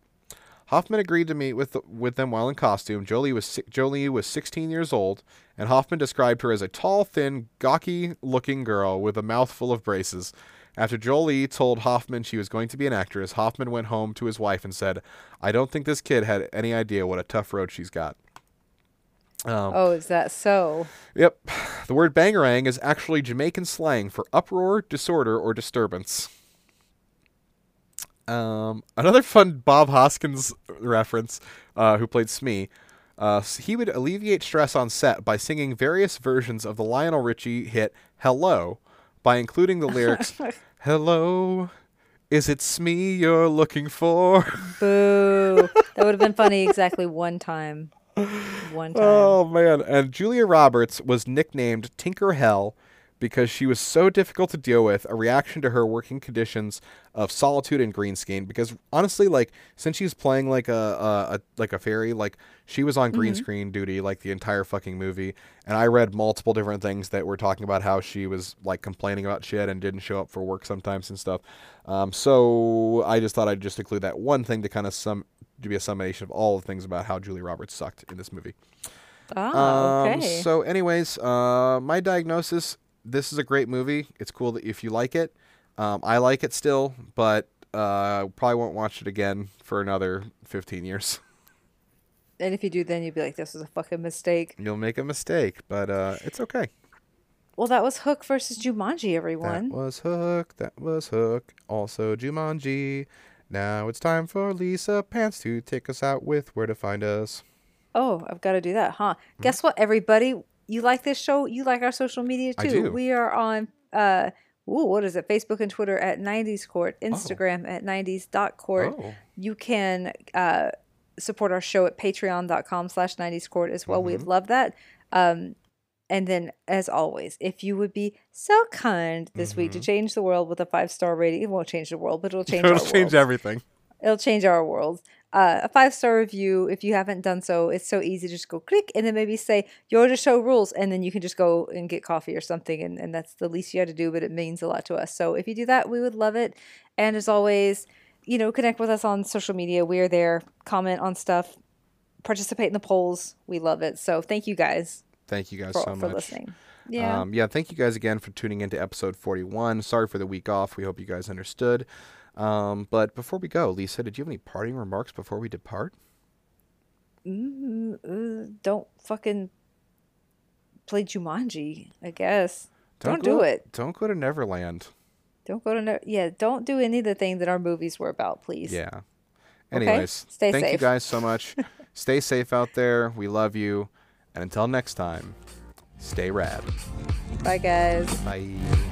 Hoffman agreed to meet with with them while in costume. Jolie was Jolie was 16 years old, and Hoffman described her as a tall, thin, gawky-looking girl with a mouth full of braces. After Jolie told Hoffman she was going to be an actress, Hoffman went home to his wife and said, "I don't think this kid had any idea what a tough road she's got." Um, Oh, is that so? Yep. (sighs) The word bangarang is actually Jamaican slang for uproar, disorder, or disturbance. Um, another fun Bob Hoskins reference, uh, who played Smee. Uh, he would alleviate stress on set by singing various versions of the Lionel Richie hit "Hello" by including the (laughs) lyrics (laughs) "Hello, is it Smee you're looking for?" Boo. that would have been funny exactly one time. One (laughs) oh, time. Oh man! And Julia Roberts was nicknamed Tinker Hell because she was so difficult to deal with. A reaction to her working conditions of solitude and green screen. Because honestly, like since she's playing like a, a, a like a fairy, like she was on green screen duty like the entire fucking movie. And I read multiple different things that were talking about how she was like complaining about shit and didn't show up for work sometimes and stuff. Um, so I just thought I'd just include that one thing to kind of sum to be a summation of all the things about how Julia Roberts sucked in this movie. Oh, Um, okay. so, anyways, uh, my diagnosis: this is a great movie. It's cool that if you like it. Um, I like it still, but uh, probably won't watch it again for another 15 years. (laughs) and if you do, then you'd be like, this was a fucking mistake. You'll make a mistake, but uh, it's okay. Well, that was Hook versus Jumanji, everyone. That was Hook. That was Hook. Also Jumanji. Now it's time for Lisa Pants to take us out with where to find us. Oh, I've got to do that, huh? Guess what, everybody? You like this show? You like our social media too? We are on, uh, ooh, what is it? Facebook and Twitter at 90s Court, Instagram at 90s.court. Oh. You can uh, support our show at patreon.com slash 90s Court as well. We'd love that. Um, and then, as always, if you would be so kind this week to change the world with a five star rating, it won't change the world, but it'll change (laughs) It'll change everything. it'll change our world. Uh, a five star review, if you haven't done so, it's so easy. Just go click and then maybe say, Your the show rules. And then you can just go and get coffee or something. And, and that's the least you had to do, but it means a lot to us. So if you do that, we would love it. And as always, you know, connect with us on social media. We are there. Comment on stuff, participate in the polls. We love it. So thank you guys Thank you guys for, so for much. listening. Yeah. Um, yeah, thank you guys again for tuning into episode 41. Sorry for the week off. We hope you guys understood. Um, but before we go, Lisa, did you have any parting remarks before we depart? Mm, don't fucking play Jumanji, I guess. Don't, go, do it. Don't go to Neverland. Don't go to no- yeah. Don't do any of the things that our movies were about, please. Yeah. Okay, Anyways, stay thank you guys so much. (laughs) stay safe out there. We love you. And until next time, stay rad. Bye, guys. Bye.